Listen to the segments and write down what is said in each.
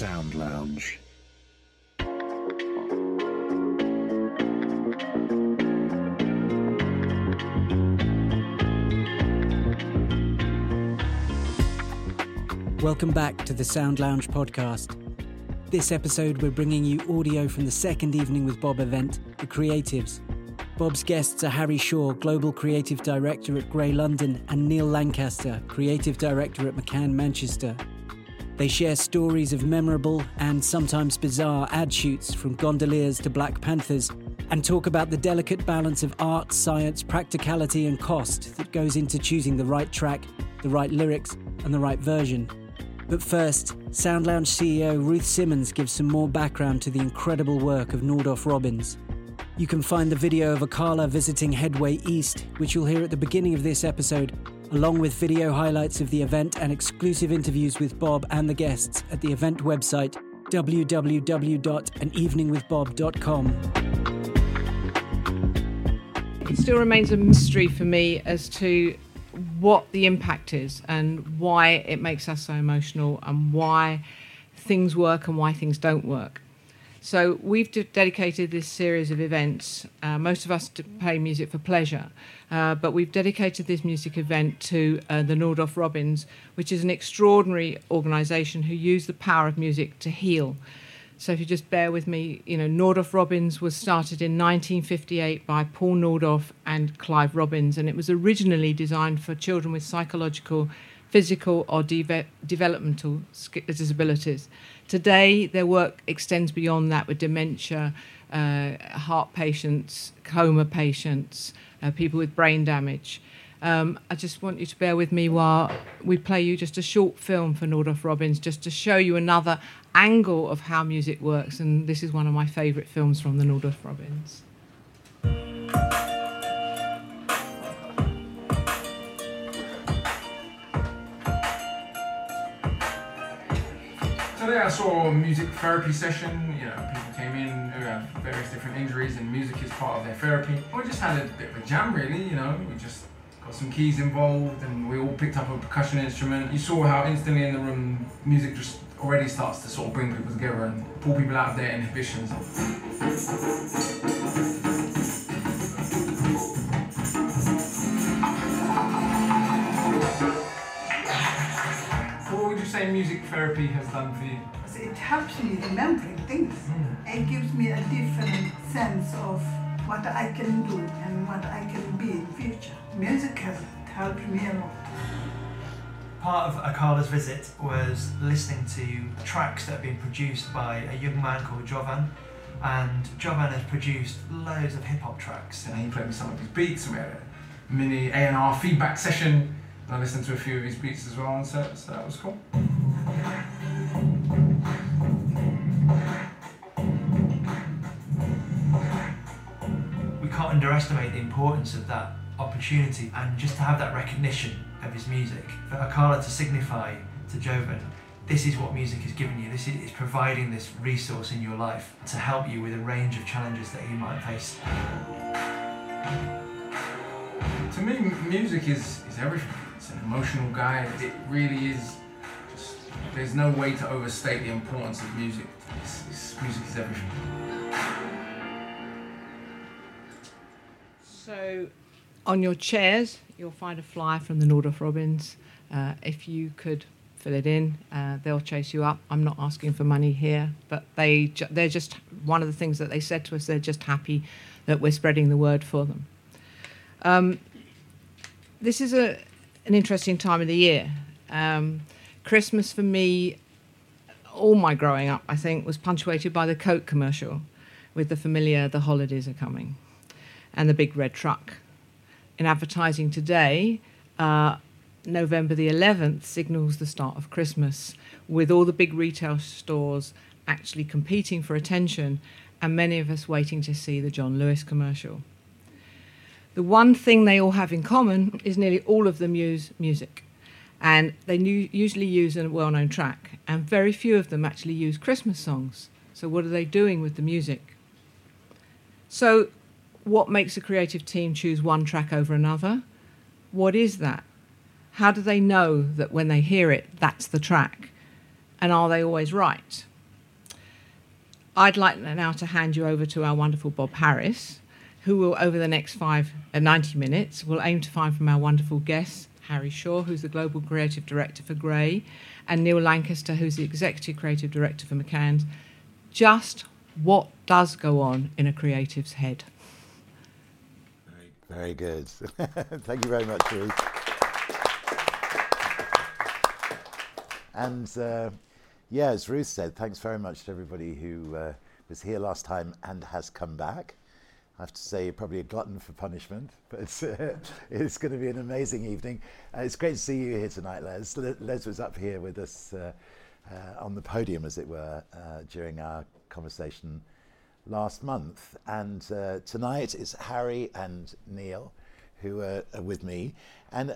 Sound Lounge. Welcome back to the Sound Lounge podcast. This episode, we're bringing you audio from the second evening with Bob event, The Creatives. Bob's guests are Harry Shaw, Global Creative Director at Grey London, and Neil Lancaster, Creative Director at McCann Manchester. They share stories of memorable and sometimes bizarre ad shoots from gondoliers to Black Panthers and talk about the delicate balance of art, science, practicality, and cost that goes into choosing the right track, the right lyrics, and the right version. But first, Sound Lounge CEO Ruth Simmons gives some more background to the incredible work of Nordoff Robbins. You can find the video of Akala visiting Headway East, which you'll hear at the beginning of this episode, along with video highlights of the event and exclusive interviews with Bob and the guests at the event website www.aneveningwithbob.com. It still remains a mystery for me as to what the impact is and why it makes us so emotional and why things work and why things don't work. So we've de- dedicated this series of events. Uh, most of us to play music for pleasure, uh, but we've dedicated this music event to uh, the Nordoff Robbins, which is an extraordinary organisation who use the power of music to heal. So if you just bear with me, you know, Nordoff Robbins was started in 1958 by Paul Nordoff and Clive Robbins, and it was originally designed for children with psychological, physical, or de- developmental disabilities. Today, their work extends beyond that with dementia, uh, heart patients, coma patients, uh, people with brain damage. Um, I just want you to bear with me while we play you just a short film for Nordoff Robbins, just to show you another angle of how music works. And this is one of my favourite films from the Nordoff Robbins. Today I saw a music therapy session. You know, people came in who have various different injuries, and music is part of their therapy. We just had a bit of a jam, really. You know, we just got some keys involved and we all picked up a percussion instrument. You saw how instantly in the room music just already starts to sort of bring people together and pull people out of their inhibitions. Say music therapy has done for you? It helps me remembering things. Mm. It gives me a different sense of what I can do and what I can be in future. Music has helped me a lot. Part of Akala's visit was listening to tracks that have been produced by a young man called Jovan. And Jovan has produced loads of hip hop tracks. And he played me some of his beats, and we had a mini A&R feedback session. And I listened to a few of his beats as well, and so, so that was cool. We can't underestimate the importance of that opportunity and just to have that recognition of his music. For Akala to signify to Jovan, this is what music has given you. This is providing this resource in your life to help you with a range of challenges that you might face. To me, music is, is everything. An emotional guide. It really is just, there's no way to overstate the importance of music. It's, it's, music is everything. So, on your chairs, you'll find a flyer from the Nordoff Robbins. Uh, if you could fill it in, uh, they'll chase you up. I'm not asking for money here, but they ju- they're just one of the things that they said to us. They're just happy that we're spreading the word for them. Um, this is a an interesting time of the year. Um, Christmas for me, all my growing up, I think, was punctuated by the Coke commercial with the familiar "The holidays are coming." and the big red truck. In advertising today, uh, November the 11th signals the start of Christmas, with all the big retail stores actually competing for attention, and many of us waiting to see the John Lewis commercial. The one thing they all have in common is nearly all of them use music. And they usually use a well known track, and very few of them actually use Christmas songs. So, what are they doing with the music? So, what makes a creative team choose one track over another? What is that? How do they know that when they hear it, that's the track? And are they always right? I'd like now to hand you over to our wonderful Bob Harris, who will, over the next five, uh, 90 minutes, will aim to find from our wonderful guests Harry Shaw, who's the Global Creative Director for Grey, and Neil Lancaster, who's the Executive Creative Director for McCann's, just what does go on in a creative's head. Very good. Thank you very much, Ruth. And uh, yeah, as Ruth said, thanks very much to everybody who uh, was here last time and has come back. I have to say, you're probably a glutton for punishment, but it's, uh, it's going to be an amazing evening. Uh, it's great to see you here tonight, Les. Les was up here with us uh, uh, on the podium, as it were, during our conversation last month. And uh, tonight it's Harry and Neil who are, are with me. And uh,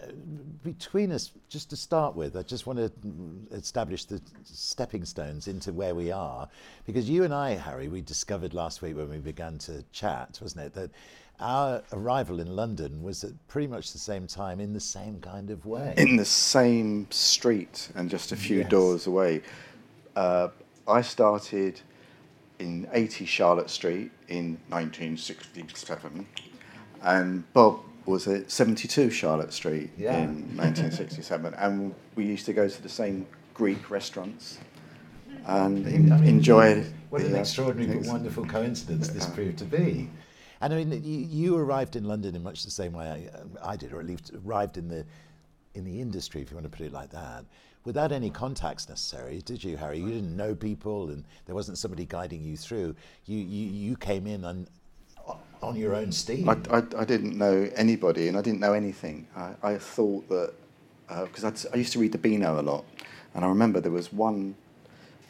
between us, just to start with, I just want to establish the stepping stones into where we are. Because you and I, Harry, we discovered last week when we began to chat, wasn't it, that our arrival in London was at pretty much the same time in the same kind of way. In the same street and just a few yes. doors away. Uh, I started in 80 Charlotte Street in 1967, and Bob was at 72 Charlotte Street yeah. in 1967, and we used to go to the same Greek restaurants and I mean, enjoy. What an uh, extraordinary but wonderful coincidence this uh-huh. proved to be. And I mean, you, you, arrived in London in much the same way I, I did, or at least arrived in the in the industry, if you want to put it like that, without any contacts necessary, did you, Harry? You didn't know people, and there wasn't somebody guiding you through. You you, you came in on on your own steam. I, I, I didn't know anybody, and I didn't know anything. I, I thought that because uh, I used to read the Beano a lot, and I remember there was one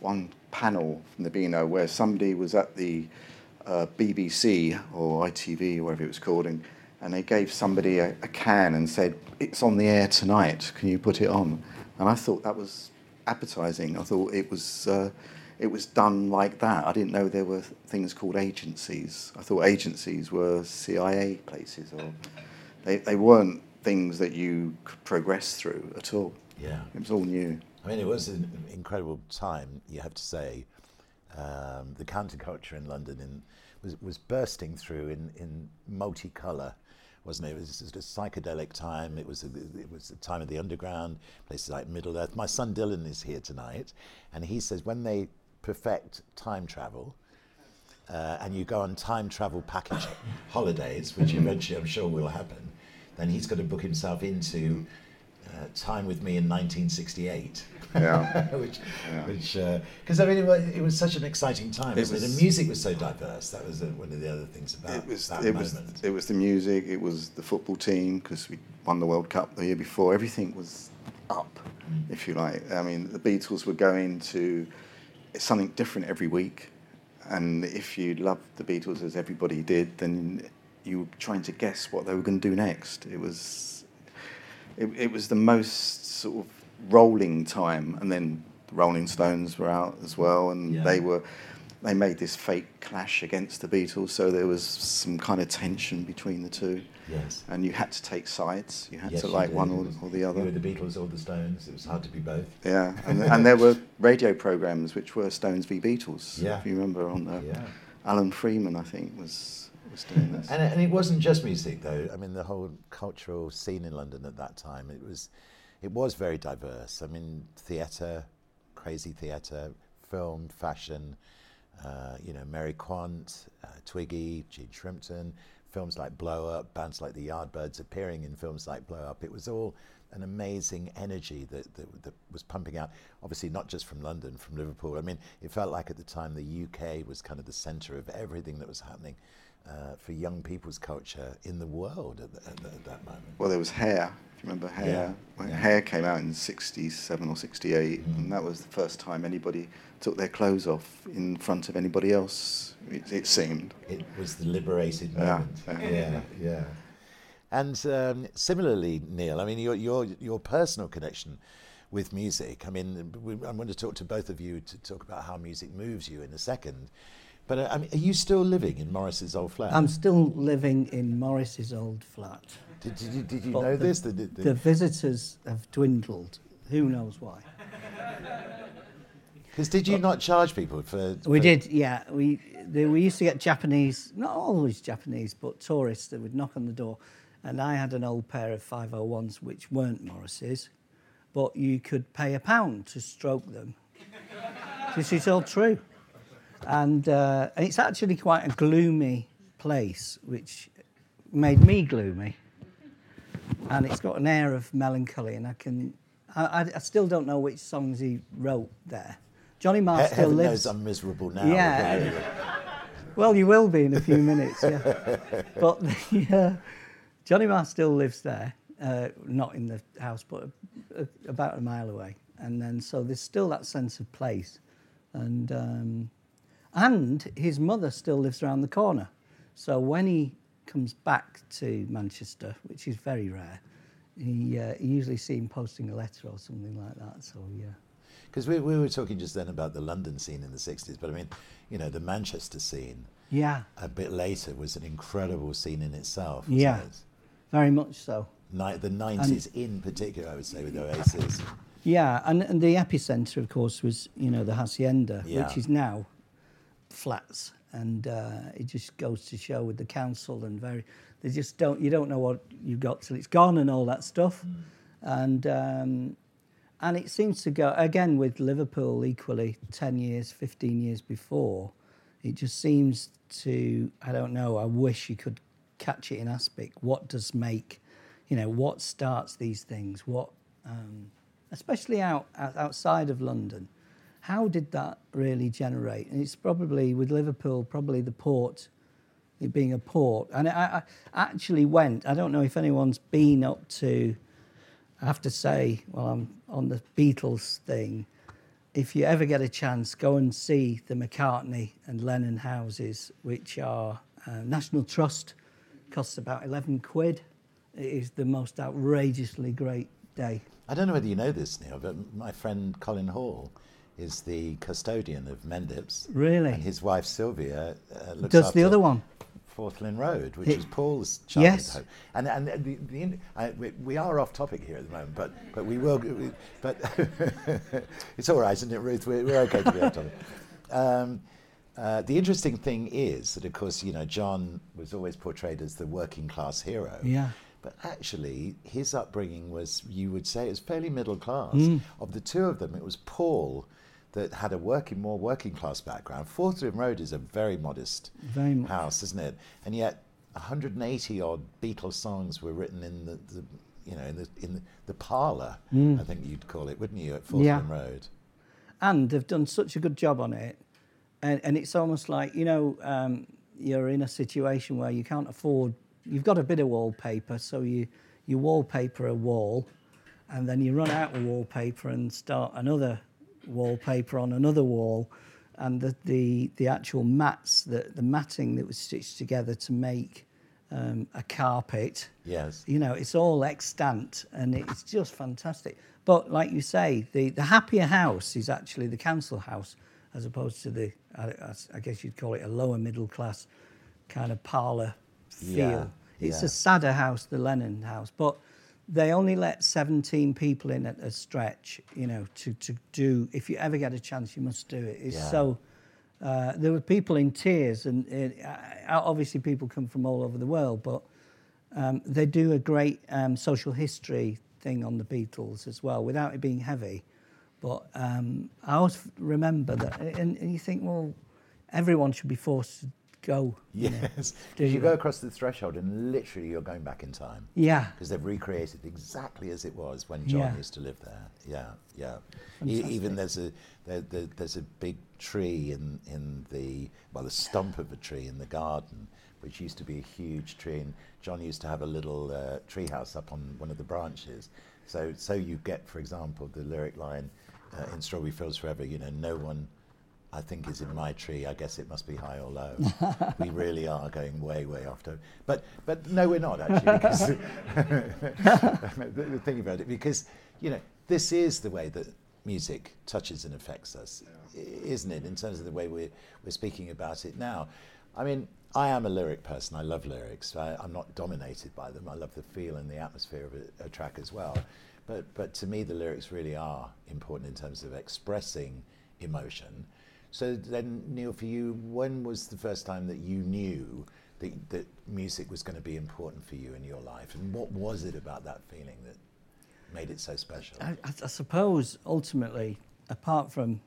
one panel from the Beano where somebody was at the uh, BBC or ITV or whatever it was called, and, and they gave somebody a, a can and said, "It's on the air tonight. Can you put it on?" and I thought that was appetizing. I thought it was uh, it was done like that. I didn't know there were things called agencies. I thought agencies were CIA places, or they they weren't things that you could progress through at all. Yeah, it was all new. I mean, it was an incredible time. You have to say, um, the counterculture in London in, was was bursting through in in multicolour wasn't it? It was a psychedelic time. It was a, it was the time of the underground, places like Middle Earth. My son Dylan is here tonight, and he says when they perfect time travel, uh, and you go on time travel package holidays, which eventually I'm sure will happen, then he's got to book himself into uh, time with me in 1968. Yeah. which, yeah. which, because uh, I mean, it was, it was, such an exciting time. It was, the music was so diverse. That was uh, one of the other things about it was, that it moment. Was, it was the music. It was the football team because we won the World Cup the year before. Everything was up, mm. if you like. I mean, the Beatles were going to something different every week, and if you loved the Beatles as everybody did, then you were trying to guess what they were going to do next. It was it, it was the most sort of rolling time, and then the Rolling Stones were out as well, and yeah. they were they made this fake clash against the Beatles, so there was some kind of tension between the two. Yes. And you had to take sides. You had yes, to like one or, or, the other. You were the Beatles or the Stones. It was hard to be both. Yeah, and, and there were radio programs which were Stones v Beatles. Yeah. If you remember on the yeah. Alan Freeman, I think was was doing this. And, and it wasn't just music, though. I mean, the whole cultural scene in London at that time, it was, it was very diverse. I mean, theatre, crazy theatre, film, fashion, uh, you know, Mary Quant, uh, Twiggy, Jean Shrimpton, films like Blow Up, bands like the Yardbirds appearing in films like Blow Up. It was all an amazing energy that, that, that, was pumping out. Obviously, not just from London, from Liverpool. I mean, it felt like at the time the UK was kind of the centre of everything that was happening uh, for young people's culture in the world at, the, at, the, at, that moment? Well, there was Hair. If you remember Hair, yeah. yeah. Hair came out in '67 or '68, mm. and that was the first time anybody took their clothes off in front of anybody else. It, it seemed. It was the liberated moment. Yeah, yeah, yeah. yeah. And um, similarly, Neil, I mean, your your your personal connection with music. I mean, I'm going to talk to both of you to talk about how music moves you in a second. But uh, I mean, are you still living in Morrissey's old flat? I'm still living in Morrissey's old flat. Did, did you, did you know the, this? The, the, the, visitors have dwindled. Who knows why? Because did you not charge people for? We for- did, yeah. We they, we used to get Japanese, not always Japanese, but tourists that would knock on the door, and I had an old pair of 501s which weren't Morrissey's, but you could pay a pound to stroke them. this is all true, and uh, and it's actually quite a gloomy place, which made me gloomy, and it's got an air of melancholy, and I can. I, I, I still don't know which songs he wrote there. Johnny Marr He- still Heaven lives. knows I'm miserable now. Yeah. Well, you will be in a few minutes, yeah. but the, uh, Johnny Marr still lives there, uh, not in the house, but uh, about a mile away. And then, so there's still that sense of place. And, um, and his mother still lives around the corner. So when he comes back to Manchester, which is very rare, he, uh, you usually see him posting a letter or something like that. So, yeah. Because we, we were talking just then about the London scene in the 60s, but I mean, you know, the Manchester scene Yeah, a bit later was an incredible scene in itself. Yeah. it? very much so. Ni- the 90s in particular, I would say, with Oasis. Yeah, and, and the epicenter, of course, was you know the hacienda, Yeah. which is now flats, and uh, it just goes to show with the council and very, they just don't you don't know what you've got till it's gone and all that stuff, and um, and it seems to go again with Liverpool equally ten years, fifteen years before, it just seems to I don't know. I wish you could catch it in aspic. What does make, you know, what starts these things? What um, especially out outside of London. How did that really generate? And it's probably with Liverpool, probably the port, it being a port. And I, I actually went. I don't know if anyone's been up to. I have to say, well, I'm on the Beatles thing. If you ever get a chance, go and see the McCartney and Lennon houses, which are uh, National Trust. Costs about 11 quid. It is the most outrageously great day. I don't know whether you know this, Neil, but my friend Colin Hall is the custodian of Mendips. Really? And his wife Sylvia uh, looks Does after the other one? Forthlin Road, which It- is Paul's childhood Yes. home. And and the, the I, we, we are off topic here at the moment, but but we will. We, but it's all right, isn't it, Ruth? We're, we're okay to be off topic. Um, uh, the interesting thing is that, of course, you know, John was always portrayed as the working class hero. Yeah. But actually, his upbringing was, you would say, it was fairly middle class. Mm. Of the two of them, it was Paul that had a working, more working class background. Forthlin Road is a very modest Very house, isn't it? And yet, 180 odd Beatles songs were written in the, the you know, in the in the, the parlour. I think you'd call it, wouldn't you, at Fourth Mm. Yeah. Road? and they've done such a good job on it. And, and it's almost like, you know, um, you're in a situation where you can't afford, you've got a bit of wallpaper, so you, you wallpaper a wall, and then you run out of wallpaper and start another wallpaper on another wall. And the, the, the actual mats, the, the matting that was stitched together to make um, a carpet, Yes. you know, it's all extant and it's just fantastic. But like you say, the, the happier house is actually the council house as opposed to the, I, I- I guess you'd call it a lower middle class kind of parlour feel. Yeah, It's yeah. a sadder house, the Lennon house. But they only let 17 people in at a stretch, you know, to, to do, if you ever get a chance, you must do it. It's Yeah. so, uh, there were people in tears, and uh, obviously people come from all over the world, but um, they do a great um, social history thing on the Beatles as well, without it being heavy. But um, I always remember that, and, and you think, well, everyone should be forced to go. you know. Yes. You go across the threshold and literally you're going back in time. Yeah, Because they've recreated exactly as it was when John Yeah. used to live there. Yeah, yeah. E- even there's a there, there, there's a big tree in in the well, the stump of a tree in the garden, which used to be a huge tree, and John used to have a little uh, tree house up on one of the branches. So so you get, for example, the lyric line uh, in Strawberry Fields Forever. You know, no one. I think is in my tree. I guess it must be high or low. we really are going way, way off to. But, but no, we're not actually. Because the about it, because you know, this is the way that music touches and affects us, isn't it? In terms of the way we're we're speaking about it now. I mean, I am a lyric person. I love lyrics. I, I'm not dominated by them. I love the feel and the atmosphere of a, a track as well. But but to me, the lyrics really are important in terms of expressing emotion. So then, Neil, for you, when was the first time that you knew that, that music was going to be important for you in your life, and what was it about that feeling that made it so special? I, I suppose ultimately, apart from,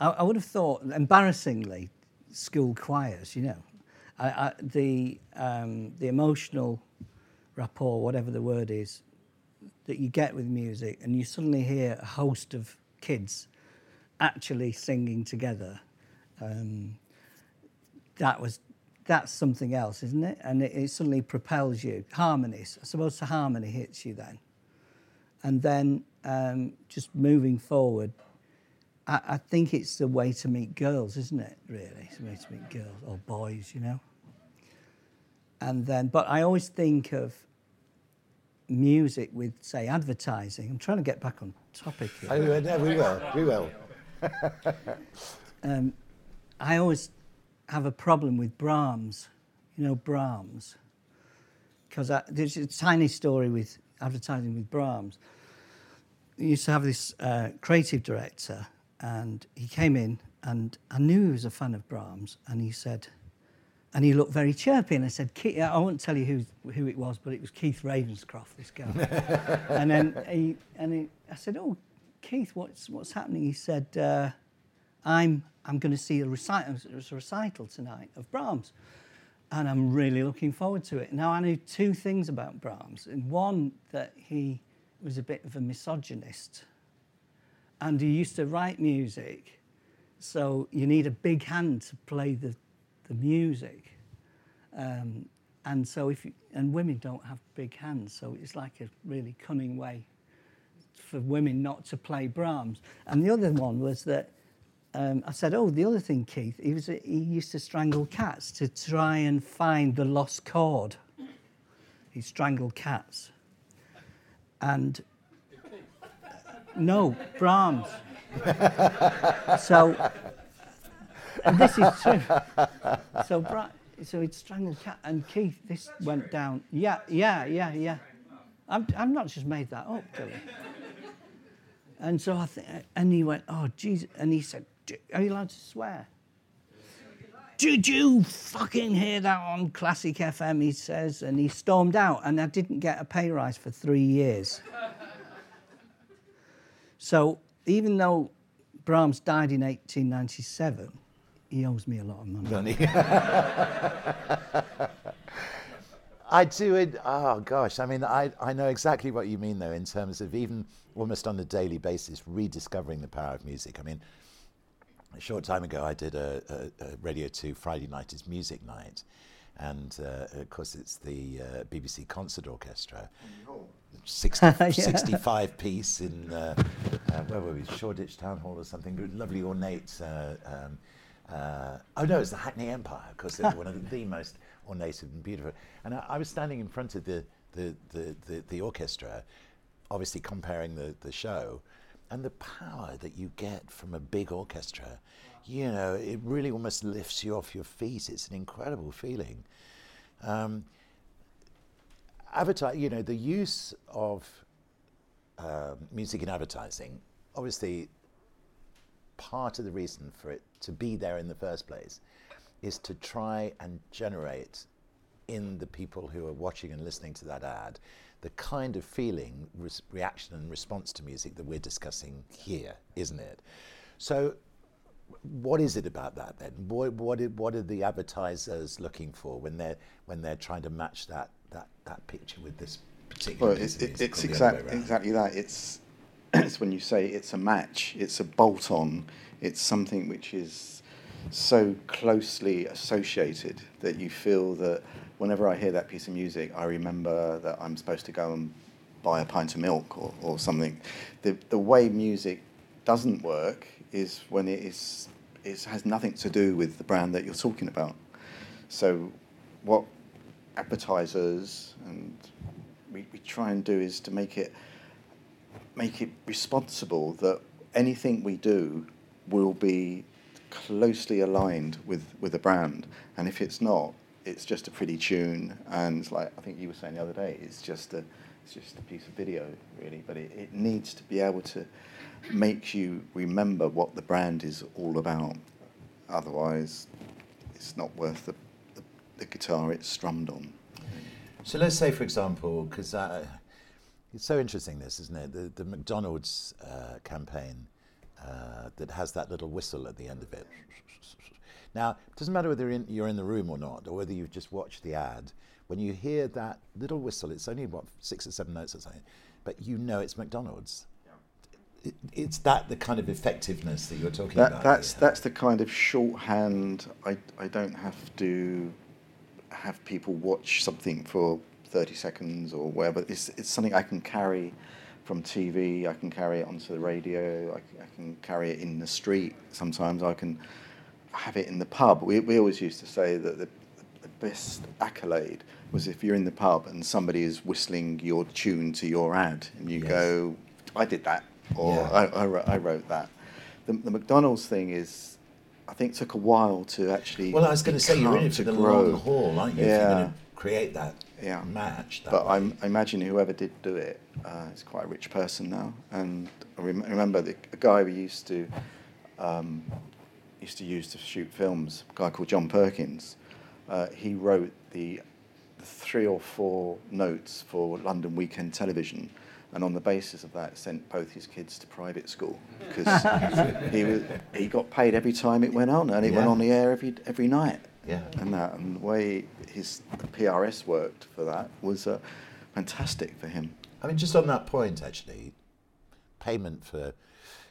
I, I, would have thought, embarrassingly, school choirs. You know, I, the um, the emotional rapport, whatever the word is, that you get with music, and you suddenly hear a host of kids actually singing together. Um, that was that's something else, isn't it? And it, it, suddenly propels you. Harmonies. I suppose the harmony hits you then, and then um, just moving forward. I, I, think it's the way to meet girls, isn't it? Really, it's the way to meet girls or boys, you know. And then, but I always think of music with, say, advertising. I'm trying to get back on topic here. Oh, no, we will. We will. um, I always have a problem with Brahms. You know, Brahms. Because there's a tiny story with advertising with Brahms. We used to have this uh, creative director, and he came in, and I knew he was a fan of Brahms, and he said, and he looked very chirpy. And I said, I won't tell you who, who it was, but it was Keith Ravenscroft, this guy. and then he, and he, I said, Oh, Keith, what's, what's happening? He said, uh, I'm, I'm going to see a recital, a recital tonight of Brahms. And I'm really looking forward to it. Now, I knew two things about Brahms. And one, that he was a bit of a misogynist. And he used to write music. So you need a big hand to play the the music. Um, and so if you, and women don't have big hands, so it's like a really cunning way for women not to play Brahms. And the other one was that um, I said, "Oh, the other thing, Keith, he was he used to strangle cats to try and find the lost chord. He strangled cats, and no Brahms. so and this is true. So, Bra- so he'd strangled cat, and Keith, this went down. Yeah, yeah, yeah, yeah. I'm, I'm not just made that up, Billy. And so I think, and he went, oh, Jesus. And he said, are you allowed to swear? Did you fucking hear that on Classic FM? He says, and he stormed out, and I didn't get a pay rise for three years. so even though Brahms died in 1897, he owes me a lot of money. I do it. Oh gosh, I mean, I, I know exactly what you mean though, in terms of even almost on a daily basis rediscovering the power of music. I mean, a short time ago, I did a, a, a Radio 2 Friday night is music night, and uh, of course, it's the uh, BBC Concert Orchestra. 60, yeah. 65 piece in, uh, uh, where were we, Shoreditch Town Hall or something, lovely ornate uh, um, uh, oh no, it's the Hackney Empire, because they're one of the most ornate and beautiful. And I, I was standing in front of the, the, the, the, the orchestra, obviously comparing the, the show, and the power that you get from a big orchestra, you know, it really almost lifts you off your feet. It's an incredible feeling. Um, you know, the use of uh, music in advertising, obviously part of the reason for it to be there in the first place is to try and generate in the people who are watching and listening to that ad the kind of feeling, re- reaction, and response to music that we're discussing here, isn't it? So, what is it about that then? What, what, what are the advertisers looking for when they're when they're trying to match that that, that picture with this particular? Well, it's, it, it's exact, exactly that. It's it's when you say it's a match, it's a bolt on, it's something which is so closely associated that you feel that whenever I hear that piece of music, I remember that I'm supposed to go and buy a pint of milk or, or something. The, the way music doesn't work is when it is it has nothing to do with the brand that you're talking about. So, what advertisers and we, we try and do is to make it make it responsible that anything we do will be closely aligned with, with the brand. And if it's not, it's just a pretty tune. And like I think you were saying the other day, it's just a, it's just a piece of video, really. But it, it needs to be able to make you remember what the brand is all about. Otherwise, it's not worth the, the, the guitar it's strummed on. So let's say, for example, because uh, it's so interesting, this isn't it? The, the McDonald's uh, campaign uh, that has that little whistle at the end of it. Now, it doesn't matter whether you're in, you're in the room or not, or whether you've just watched the ad. When you hear that little whistle, it's only what six or seven notes or something, but you know it's McDonald's. It, it's that the kind of effectiveness that you're talking That, about. that's here. that's the kind of shorthand. I I don't have to have people watch something for thirty seconds or whatever. It's it's something I can carry from TV. I can carry it onto the radio. I can carry it in the street. Sometimes I can have it in the pub. We we always used to say that the the best accolade was if you're in the pub and somebody is whistling your tune to your ad and you Yes. go, I did that, or Yeah. I, I, wrote, I wrote that. The, the McDonald's thing is, I think, took a while to actually. Well, I was going to say you're in it for to the grow. long haul, aren't you? Yeah. going to create that Yeah. match. But. I'm, I imagine whoever did do it uh, is quite a rich person now. And I rem- remember the, a guy we used to um, used to use to shoot films, a guy called John Perkins. Uh, he wrote the, the three or four notes for London Weekend Television, and on the basis of that, sent both his kids to private school because he was, he got paid every time it went on, and it went on the air every every night Yeah. and that and the way his the PRS worked for that was uh, fantastic for him. I mean, just on that point, actually, payment for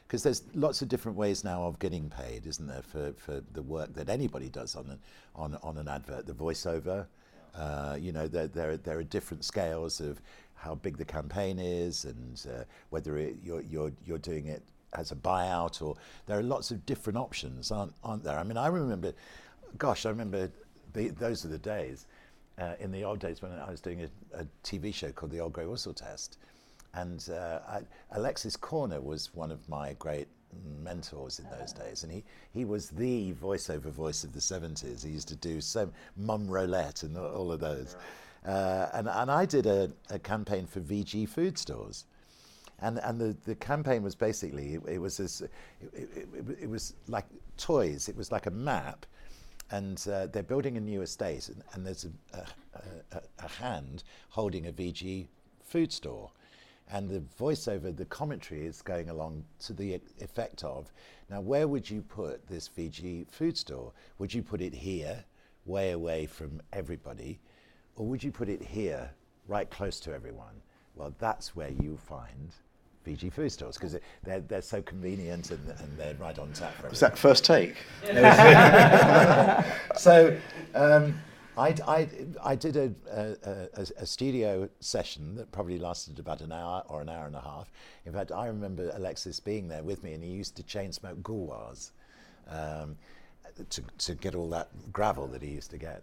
because there's lots of different ways now of getting paid, isn't there, for, for the work that anybody does on an on, on an advert, the voiceover. Uh, you know, there, there, are- there are different scales of how big the campaign is and uh, whether it, you're, you're, you're doing it as a buyout or there are lots of different options, aren't, aren't there? I mean, I remember, gosh, I remember the, those are the days uh, in the old days when I was doing a, a TV show called The Old Grey Whistle Test. And uh, I, Alexis Korner was one of my great mentors in those days. And he, he was the voiceover voice of the 70s. He used to do so Mum Rollette and all of those. Uh, and, and I did a, a campaign for VG food stores. And, and the, the campaign was basically, it, it was this, it, it, it was like toys. It was like a map and uh, they're building a new estate, and, and there's a, a, a, a hand holding a VG food store. And the voiceover, the commentary is going along to the effect of now, where would you put this VG food store? Would you put it here, way away from everybody, or would you put it here, right close to everyone? Well, that's where you find VG food stores because they're, they're so convenient and, and they're right on tap for Was that first take? so um, I, I, I did a, a, a, a studio session that probably lasted about an hour or an hour and a half. In fact, I remember Alexis being there with me, and he used to chain smoke Gauloises um, to, to get all that gravel that he used to get.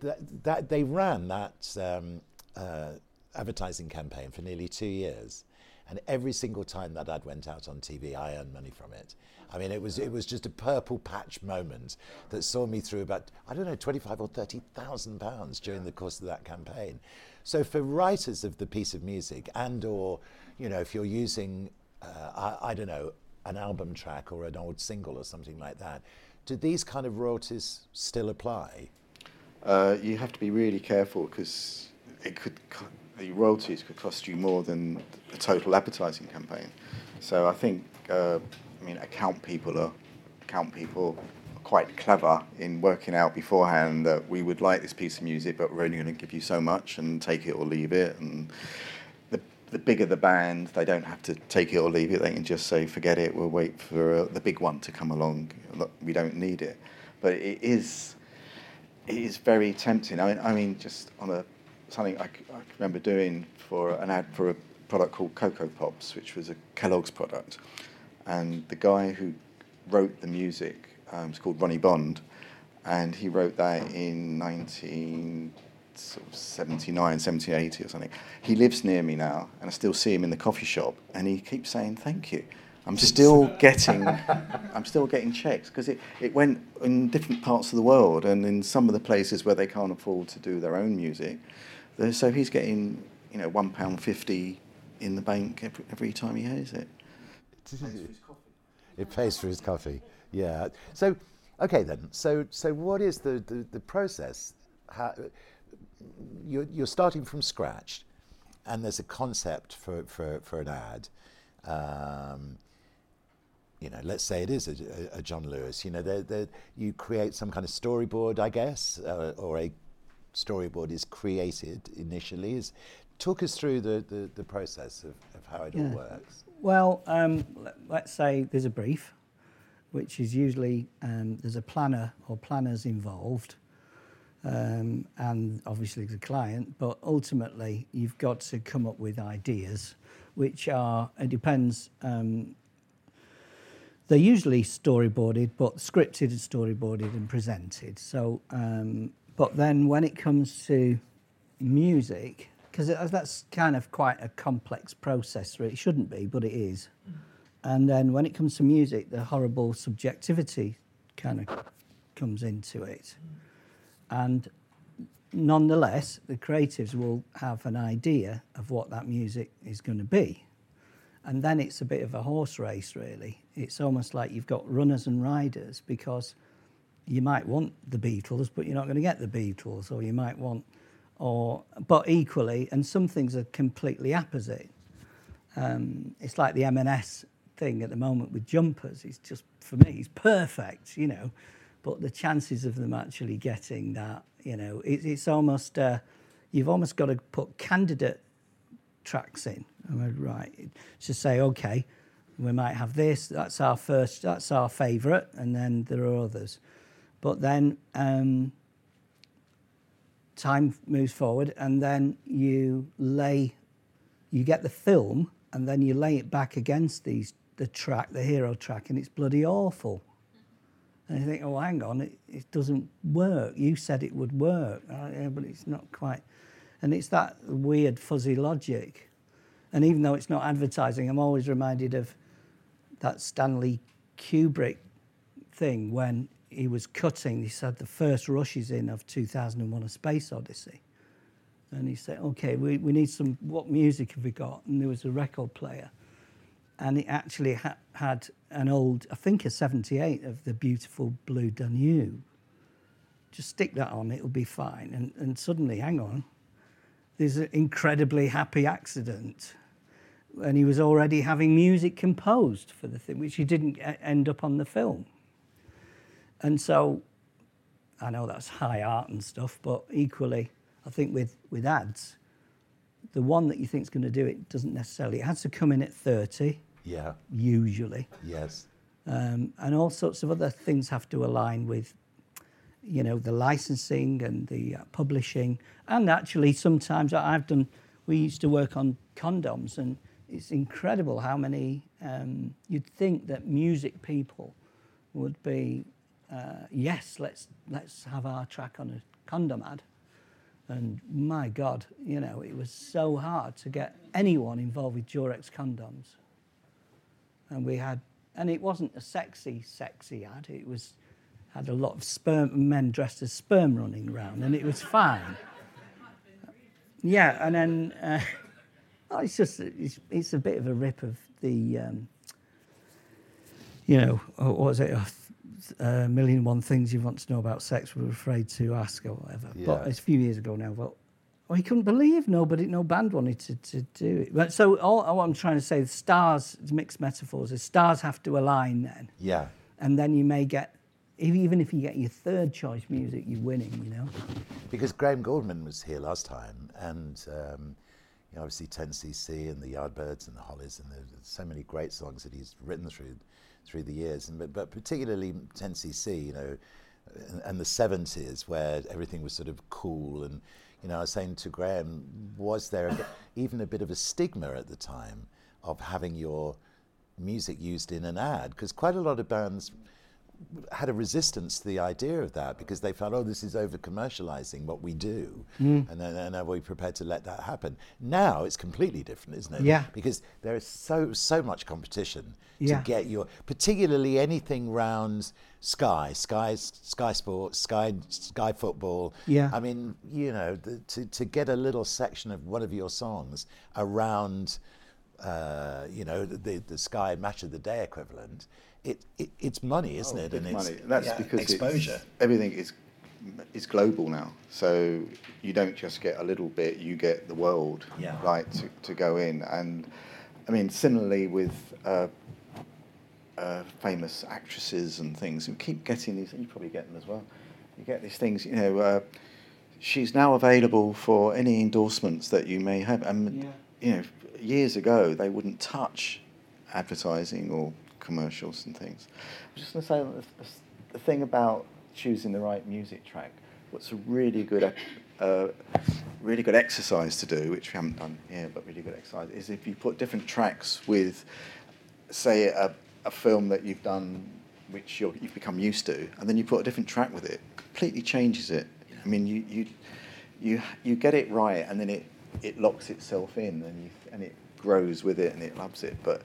That, that they ran that um, uh, advertising campaign for nearly two years. And every single time that ad went out on TV, I earned money from it. I mean, it was it was just a purple patch moment that saw me through about I don't know twenty five or thirty thousand pounds during the course of that campaign. So for writers of the piece of music, and or you know, if you're using uh, I, I don't know an album track or an old single or something like that, do these kind of royalties still apply? Uh, you have to be really careful because it could co- the royalties could cost you more than the total advertising campaign. So I think uh, I mean account people are account people are quite clever in working out beforehand that we would like this piece of music, but we're only going to give you so much and take it or leave it. And the the bigger the band, they don't have to take it or leave it. They can just say, forget it. We'll wait for uh, the big one to come along. We don't need it. But it is it is very tempting. I mean, I mean, just on a something I, can remember doing for an ad for a product called Coco Pops, which was a Kellogg's product, and the guy who wrote the music um, was called Ronnie Bond, and he wrote that in 1979, 1780 or something. He lives near me now, and I still see him in the coffee shop, and he keeps saying thank you. I'm still getting, I'm still getting checks because it, it went in different parts of the world and in some of the places where they can't afford to do their own music. There- So he's getting, you know, one pound fifty in the bank every, every time he hears it. It pays for his coffee. Yeah. So, okay then. So, so what is the the, the process? How, you're you're starting from scratch, and there's a concept for for, for an ad. Um, you know, let's say it is a, a John Lewis. You know, they're, they're, you create some kind of storyboard, I guess, uh, or a storyboard is created initially. Is talk us through the, the, the process of, of how it Yeah. all works. Well, um, let- let's say there's a brief, which is usually um, there's a planner or planners involved, um, and obviously the client. But ultimately, you've got to come up with ideas, which are it depends. Um, they're usually storyboarded, but scripted and storyboarded and presented. So, um, but then when it comes to music, because that's kind of quite a complex process. It shouldn't be, but it is. And then when it comes to music, the horrible subjectivity kind of comes into it. And nonetheless, the creatives will have an idea of what that music is going to be. And then it's a bit of a horse race, really. It's almost like you've got runners and riders because you might want the Beatles, but you're not going to get the Beatles, or you might want, or but equally, and some things are completely opposite. Um, it's like the M&S thing at the moment with jumpers. It's just for me, it's perfect, you know. But the chances of them actually getting that, you know, it, it's almost uh, you've almost got to put candidate tracks in. Right? To say, okay, we might have this. That's our first. That's our favourite, and then there are others. But then um, time moves forward, and then you lay, you get the film, and then you lay it back against these the track, the hero track, and it's bloody awful. And you think, oh, hang on, it, it doesn't work. You said it would work, Uh, yeah, but it's not quite. And it's that weird fuzzy logic. And even though it's not advertising, I'm always reminded of that Stanley Kubrick thing when he was cutting. He said the first rushes in of 2001: A Space Odyssey, and he said, "Okay, we, we need some. What music have we got?" And there was a record player, and it actually ha- had an old, I think, a '78 of the beautiful Blue Danube. Just stick that on; it'll be fine. And and suddenly, hang on, there's an incredibly happy accident. And he was already having music composed for the thing, which he didn't end up on the film. And so I know that's high art and stuff, but equally, I think with, with ads, the one that you think is going to do it doesn't necessarily. It has to come in at 30, Yeah. usually. Yes. Um, and all sorts of other things have to align with, you know, the licensing and the uh, publishing. And actually, sometimes I've done. We used to work on condoms, and it's incredible how many. Um, you'd think that music people would be, uh, yes, let's let's have our track on a condom ad. And my God, you know, it was so hard to get anyone involved with Durex condoms. And we had and it wasn't a sexy sexy ad. It was had a lot of sperm men dressed as sperm running around and it was fine. Yeah and then uh, oh, it's just it's, it's a bit of a rip of the um, you know oh, what was it a, million and one things you want to know about sex we're afraid to ask or whatever but it's a few years ago now well, he couldn't believe nobody, no band wanted to, to do it. But so all, all I'm trying to say, the stars, mixed metaphors, is stars have to align then, Yeah. and then you may get, even if you get your third choice music, you're winning. You know. Because Graham Gouldman was here last time, and um, you know, obviously 10cc and the Yardbirds and the Hollies, and there's so many great songs that he's written through through the years, and but, but particularly 10cc, you know, and, and the 70s where everything was sort of cool and. You know, I was saying to Graham, was there a bit- even a bit of a stigma at the time of having your music used in an ad? Because quite a lot of bands had a resistance to the idea of that because they felt, oh, this is over commercializing what we do. Mm. And then and are we prepared to let that happen? Now it's completely different, isn't it? Yeah. Because there is so, so much competition Yeah. to get your, particularly anything round Sky, Sky, Sky Sports, Sky, Sky Football. Yeah. I mean, you know, the, to, to get a little section of one of your songs around uh, you know, the, the Sky Match of the Day equivalent, it, it it's money, isn't Oh, it? big it's money. That's yeah, because it's- exposure. everything is is global now. So you don't just get a little bit; you get the world Yeah. right to, to go in. And I mean, similarly with uh, uh, famous actresses and things, you keep getting these. You probably get them as well. You get these things. You know, uh, she's now available for any endorsements that you may have. And Yeah. you know, years ago they wouldn't touch advertising or commercials and things. I'm just going to say the, thing about choosing the right music track. What's a really good, uh, really good exercise to do, which we haven't done here, but really good exercise, is if you put different tracks with, say, a, a film that you've done, which you're, you've become used to, and then you put a different track with it, completely changes it. I mean, you, you, you, you get it right, and then it, it locks itself in, and, you, and it grows with it, and it loves it. But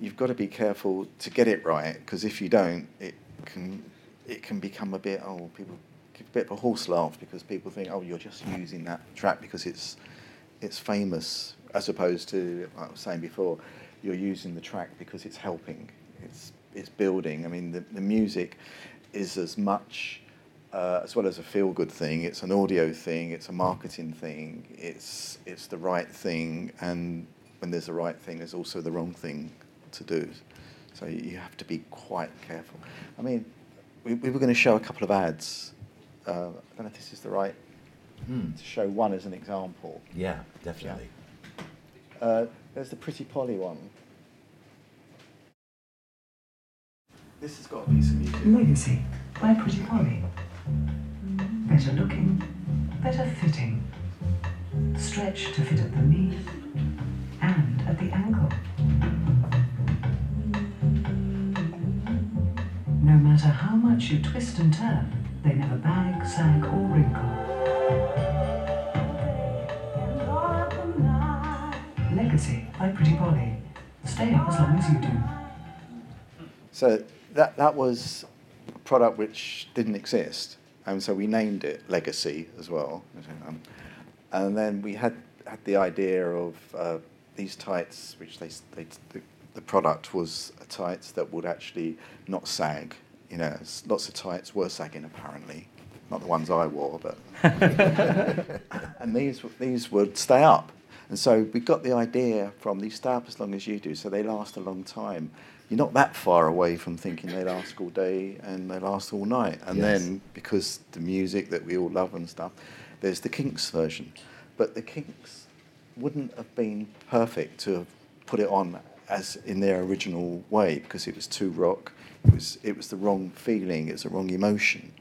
you've got to be careful to get it right, because if you don't, it can, it can become a bit, oh, people a bit of a horse laugh because people think, oh, you're just using that track because it's, it's famous, as opposed to, like I was saying before, you're using the track because it's helping, it's, it's building. I mean, the, the music is as much, uh, as well as a feel good thing, it's an audio thing, it's a marketing thing, it's, it's the right thing, and when there's the right thing, there's also the wrong thing to do. So you you have to be quite careful. I mean, we, we were going to show a couple of ads. Uh, I don't know if this is the right Hmm. to show one as an example. Yeah, definitely. Uh, there's the Pretty Polly one. This has got a piece of music. Legacy by Pretty Polly. Better looking, better fitting. Stretch to fit at the knee and at the ankle. No matter how much you twist and turn, they never bag, sag, or wrinkle. Legacy by Pretty Polly. Stay up as long as you do. So that that was a product which didn't exist, and so we named it Legacy as well. And then we had had the idea of uh, these tights, which they, s- they the, product was a tights that would actually not sag. You know, lots of tights were sagging apparently, not the ones I wore, but and these these would stay up. And so we got the idea from these stay up as long as you do, so they last a long time. You're not that far away from thinking they last all day and they last all night. And Yes. then because the music that we all love and stuff, there's the Kinks version. But the Kinks wouldn't have been perfect to have put it on as in their original way because it was too rock. It was it was the wrong feeling. It was the wrong emotion.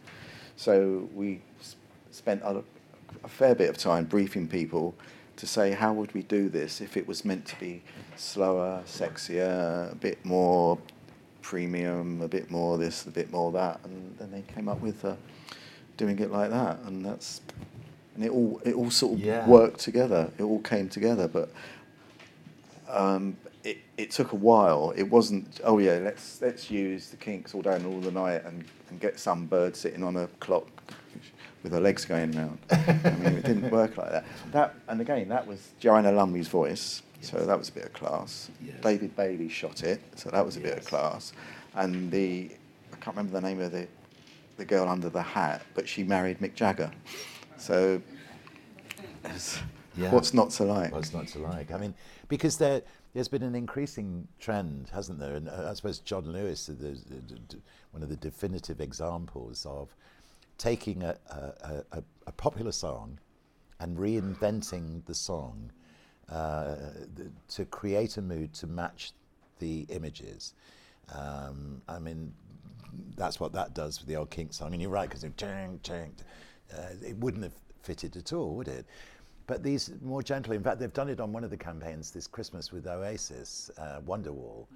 So we spent a, a fair bit of time briefing people to say how would we do this if it was meant to be slower, sexier, a bit more premium, a bit more this, a bit more that, and then they came up with uh, doing it like that, and that's and it all it all sort of Yeah. worked together. It all came together, but um, it, it took a while. It wasn't, oh yeah, let's let's use the kinks all day and all the night and, and get some bird sitting on a clock with her legs going round. I mean, it didn't work like that. That and again, that was Joanna Lumley's voice, so that was a bit of class. Yes. David Bailey shot it, so that was a bit of class. And the I can't remember the name of the the girl under the hat, but she married Mick Jagger. So Yeah. what's not to like? What's not to like? I mean, because there, there's been an increasing trend, hasn't there? And uh, I suppose John Lewis is one of the definitive examples of taking a, a, a, a popular song and reinventing the song uh, to create a mood to match the images. Um, I mean, that's what that does for the old Kink song. And you're right, because uh, it wouldn't have fitted at all, would it? But these more gentle, in fact, they've done it on one of the campaigns this Christmas with Oasis, uh, Wonderwall.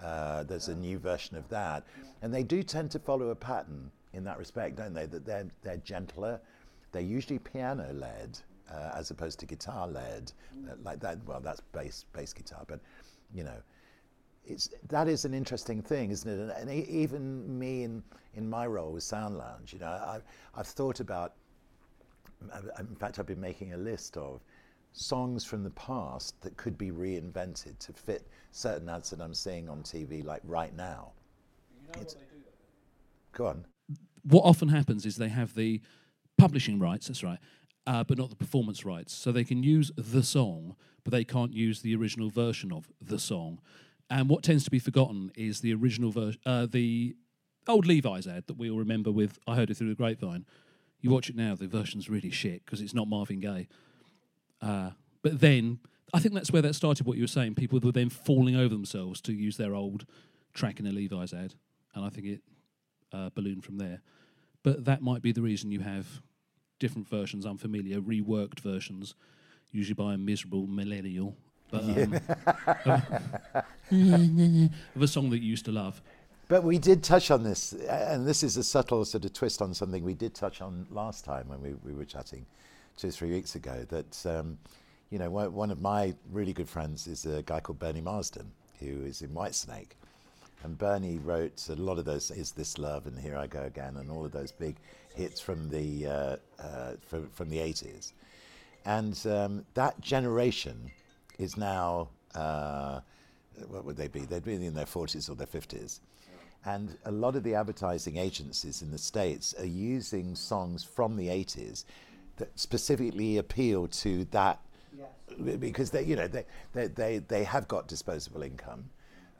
Uh, there's a new version of that. And they do tend to follow a pattern in that respect, don't they? That they're, they're gentler, they're usually piano led uh, as opposed to guitar led, uh, like that. Well, that's bass, bass guitar, but you know, it's that is an interesting thing, isn't it? And, and even me in in my role with Sound Lounge, you know, I, I've thought about. In fact, I've been making a list of songs from the past that could be reinvented to fit certain ads that I'm seeing on TV, like right now. It's- Go on. what often happens is they have the publishing rights, that's right, uh, but not the performance rights. So they can use the song, but they can't use the original version of the song. And what tends to be forgotten is the original version, uh, the old Levi's ad that we all remember with I Heard It Through the Grapevine. You watch it now, the version's really shit because it's not Marvin Gaye. Uh, but then I think that's where that started. What you were saying, people were then falling over themselves to use their old track in a Levi's ad, and I think it uh, ballooned from there. But that might be the reason you have different versions, unfamiliar, reworked versions, usually by a miserable millennial. But um, of a song that you used to love. But we did touch on this, and this is a subtle sort of twist on something we did touch on last time when we, we were chatting two or three weeks ago. That, um, you know, one, of my really good friends is a guy called Bernie Marsden, who is in Whitesnake. And Bernie wrote a lot of those "Is This Love" and "Here I Go Again" and all of those big hits from the uh, uh, from, from the '80s. And um, that generation is now uh, what would they be? They'd be in their 40s or their 50s. And a lot of the advertising agencies in the States are using songs from the 80s that specifically appeal to that because they, you know, they, they, they, they have got disposable income.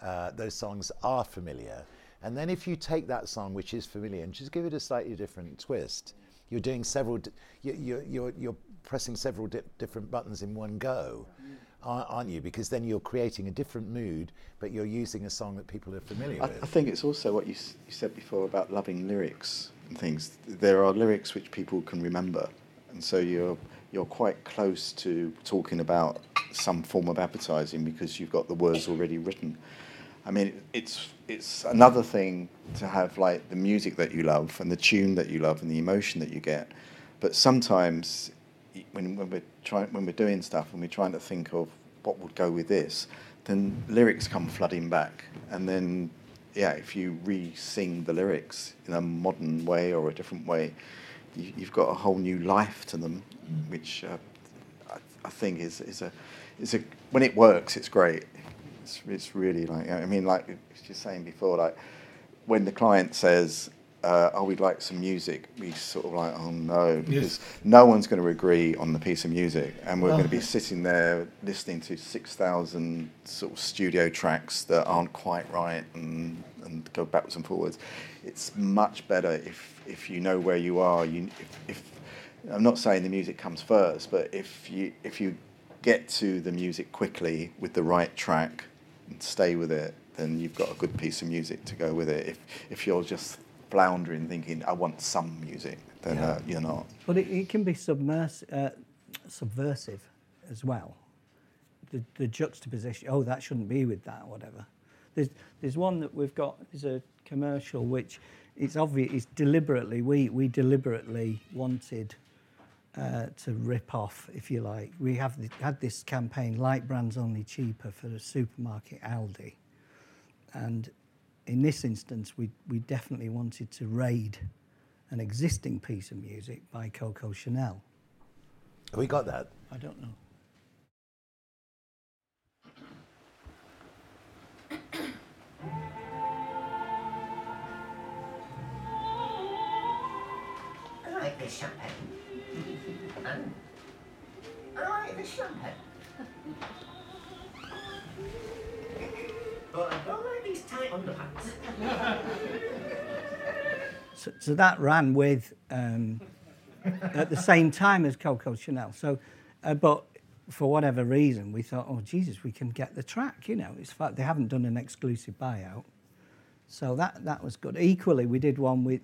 Uh, those songs are familiar. And then if you take that song, which is familiar, and just give it a slightly different twist, you're doing several, di- you, you, you're, you're pressing several di- different buttons in one go, ar- aren't you? Because then you're creating a different mood, but you're using a song that people are familiar I, with. I think it's also what you, s- you said before about loving lyrics and things. There are lyrics which people can remember, and so you're you're quite close to talking about some form of advertising because you've got the words already written. I mean, it's it's another thing to have like the music that you love and the tune that you love and the emotion that you get, but sometimes when, when we're trying when we're doing stuff and we're trying to think of what would go with this, then lyrics come flooding back, and then yeah, if you re-sing the lyrics in a modern way or a different way, you, you've got a whole new life to them, which uh, I, I think is is a is a when it works, it's great. It's it's really like I mean, like you're saying before, like when the client says, uh, "Oh, we'd like some music," we sort of like, "Oh no," because no one's going to agree on the piece of music, and we're going to be sitting there listening to six thousand sort of studio tracks that aren't quite right and and go backwards and forwards. It's much better if if you know where you are. You if, if I'm not saying the music comes first, but if you if you get to the music quickly with the right track and stay with it, then you've got a good piece of music to go with it. If if you're just floundering, thinking I want some music, then uh, you're not. But it, it can be submers- uh, subversive as well. The, the juxtaposition, oh, that shouldn't be with that, or whatever. There's, there's one that we've got, there's a commercial which it's obvious, it's deliberately, we, we deliberately wanted uh, to rip off, if you like. We have the, had this campaign, light brands only cheaper, for the supermarket Aldi. And in this instance, we, we definitely wanted to raid an existing piece of music by Coco Chanel. we got that. I don't know. I like this champagne. And I like this champagne. but I don't like these tight underpants. So, so that ran with um, at the same time as Coco Chanel. So, uh, but for whatever reason, we thought, oh Jesus, we can get the track. You know, it's fact they haven't done an exclusive buyout, so that that was good. Equally, we did one with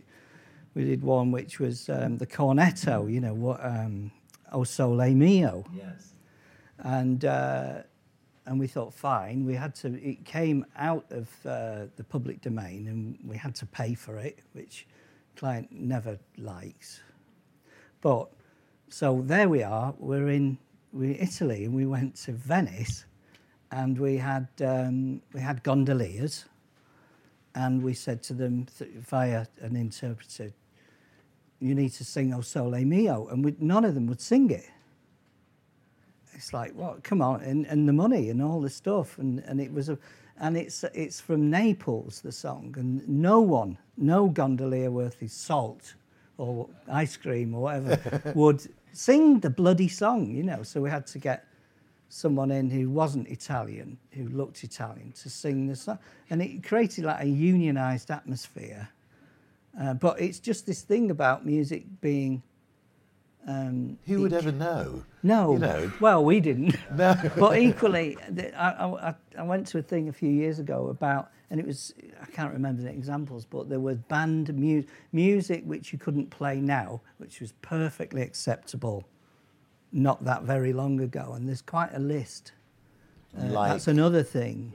we did one which was um, the cornetto. You know what? Um, O Sole Mio. Yes. and uh, and we thought fine. We had to. It came out of uh, the public domain, and we had to pay for it, which client never likes. But so there we are. We're in we Italy, and we went to Venice, and we had um, we had gondoliers, and we said to them th- via an interpreter, "You need to sing O Sole Mio," and we, none of them would sing it. It's like, what? Come on, and, and the money and all the stuff, and, and it was a, and it's it's from Naples the song, and no one, no gondolier worth his salt or ice cream or whatever would sing the bloody song, you know. So we had to get someone in who wasn't Italian, who looked Italian, to sing the song, and it created like a unionised atmosphere. Uh, but it's just this thing about music being. Um, Who would ever know? no, You know. well, we didn't. No. but equally, the- I, I, I went to a thing a few years ago about, and it was, I can't remember the examples, but there was band mu- music which you couldn't play now, which was perfectly acceptable not that very long ago. And there's quite a list. Uh, That's another thing.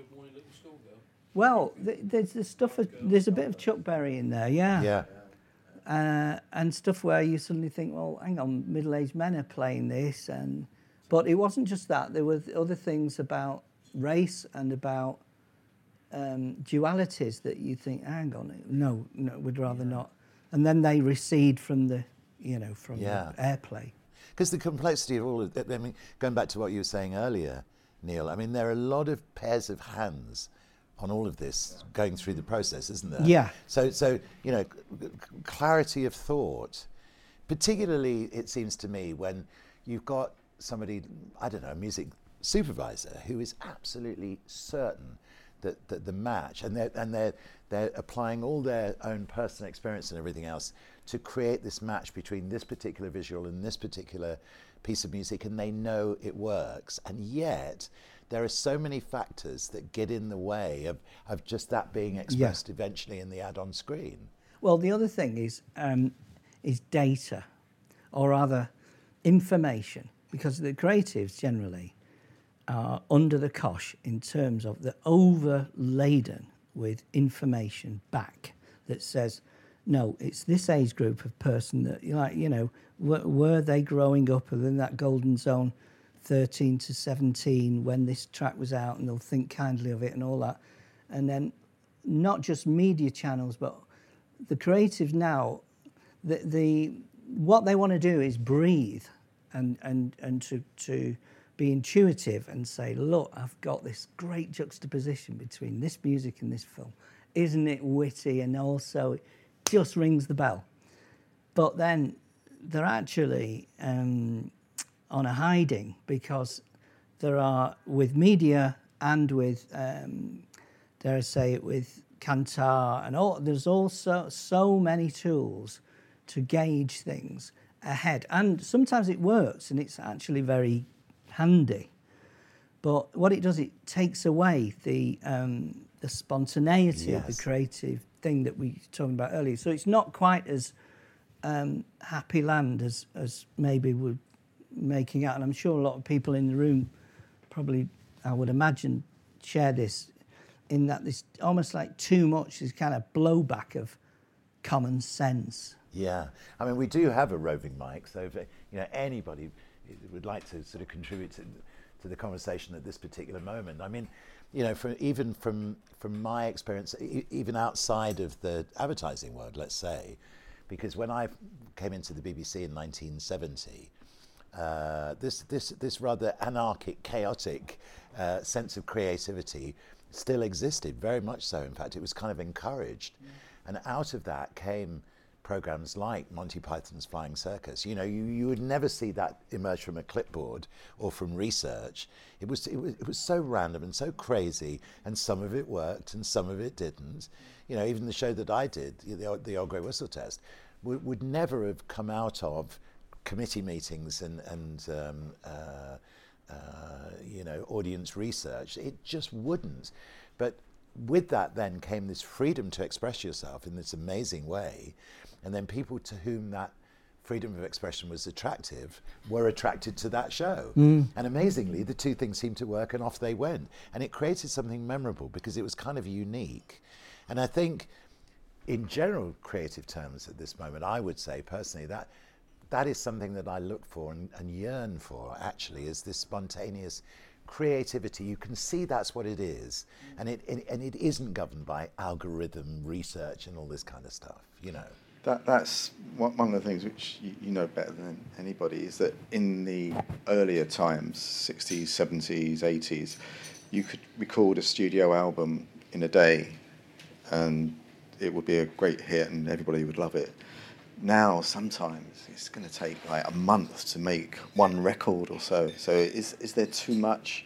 Well, th- there's the stuff. Of, there's a bit of Chuck Berry in there, yeah. Yeah. Uh, and stuff where you suddenly think, well, hang on, middle-aged men are playing this, and but it wasn't just that. There were other things about race and about um, dualities that you think, hang on, no, no, we'd rather not. And then they recede from the, you know, from Yeah. the airplay. Because the complexity of all of I mean, going back to what you were saying earlier, Neil, I mean, there are a lot of pairs of hands on all of this going through the process, isn't there? Yeah. So, so you know, clarity of thought, particularly it seems to me when you've got somebody, I don't know, a music supervisor who is absolutely certain that, that the match and they're and they're they're applying all their own personal experience and everything else to create this match between this particular visual and this particular piece of music and they know it works and yet there are so many factors that get in the way of, of just that being expressed eventually in the ad on screen. Well, the other thing is um, is data, or rather, information, because the creatives generally are under the cosh in terms of they're overladen with information back that says, no, it's this age group of person that you like, you know, were, were they growing up within that golden zone, 13 to 17, when this track was out, and they'll think kindly of it and all that, and then not just media channels, but the creatives now, the, the what they want to do is breathe and and and to to be intuitive and say, look, I've got this great juxtaposition between this music and this film. Isn't it witty? And also, it just rings the bell. But then they're actually um, on a hiding because there are with media and with um, dare I say it with Kantar and all there's also so many tools to gauge things ahead. And sometimes it works and it's actually very handy. But what it does it takes away the um, the spontaneity of the creative thing that we were talking about earlier. So it's not quite as um, happy land as as maybe we're making out and I'm sure a lot of people in the room probably I would imagine share this in that there's almost like too much is kind of blowback of common sense. Yeah, I mean, we do have a roving mic, so if you know anybody would like to sort of contribute to, to the conversation at this particular moment, I mean, you know, from, even from from my experience, e- even outside of the advertising world, let's say, because when I came into the BBC in 1970, uh, this this this rather anarchic, chaotic uh, sense of creativity still existed, very much so. In fact, it was kind of encouraged, and out of that came programs like Monty Python's Flying Circus. You know, you, you would never see that emerge from a clipboard or from research. It was, it was it was so random and so crazy, and some of it worked and some of it didn't. You know, even the show that I did, the, the Old Grey Whistle Test, would, would never have come out of committee meetings and, and um, uh, uh, you know, audience research. It just wouldn't. But with that then came this freedom to express yourself in this amazing way. And then people to whom that freedom of expression was attractive were attracted to that show. Mm. And amazingly, the two things seemed to work and off they went. And it created something memorable because it was kind of unique. And I think in general creative terms at this moment, I would say personally that that is something that I look for and, and yearn for actually is this spontaneous creativity. You can see that's what it is. Mm. And it, and, and it isn't governed by algorithm research and all this kind of stuff, you know. That, that's one one of the things which you, you know better than anybody is that in the earlier times, 60s, 70s, 80s, you could record a studio album in a day and it would be a great hit and everybody would love it. Now, sometimes it's going to take like a month to make one record or so. So, is, is there too much,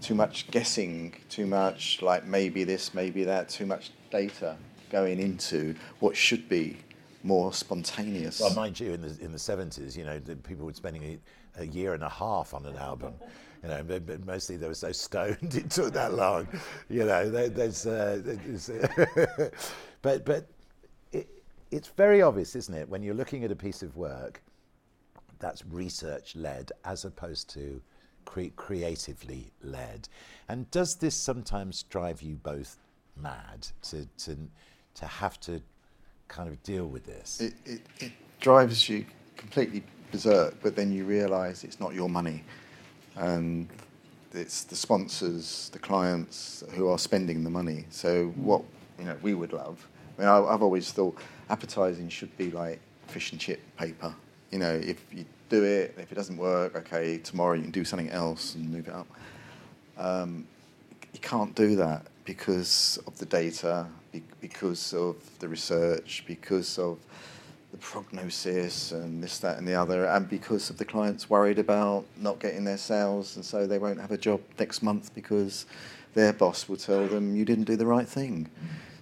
too much guessing, too much like maybe this, maybe that, too much data going into what should be more spontaneous? Well, mind you, in the in the seventies, you know, people were spending a, a year and a half on an album. You know, but, mostly they were so stoned it took that long. You know, there, there's, uh, there's but but it's very obvious, isn't it, when you're looking at a piece of work that's research led as opposed to cre- creatively led. And does this sometimes drive you both mad to to to have to kind of deal with this? it, it, it drives you completely berserk, but then you realise it's not your money. And it's the sponsors, the clients who are spending the money. So what you know we would love. I mean, I, I've always thought advertising should be like fish and chip paper. You know, if you do it, if it doesn't work, okay, tomorrow you can do something else and move it up. Um, you can't do that because of the data, because of the research, because of the prognosis and this, that, and the other, and because of the clients worried about not getting their sales, and so they won't have a job next month because their boss will tell them you didn't do the right thing.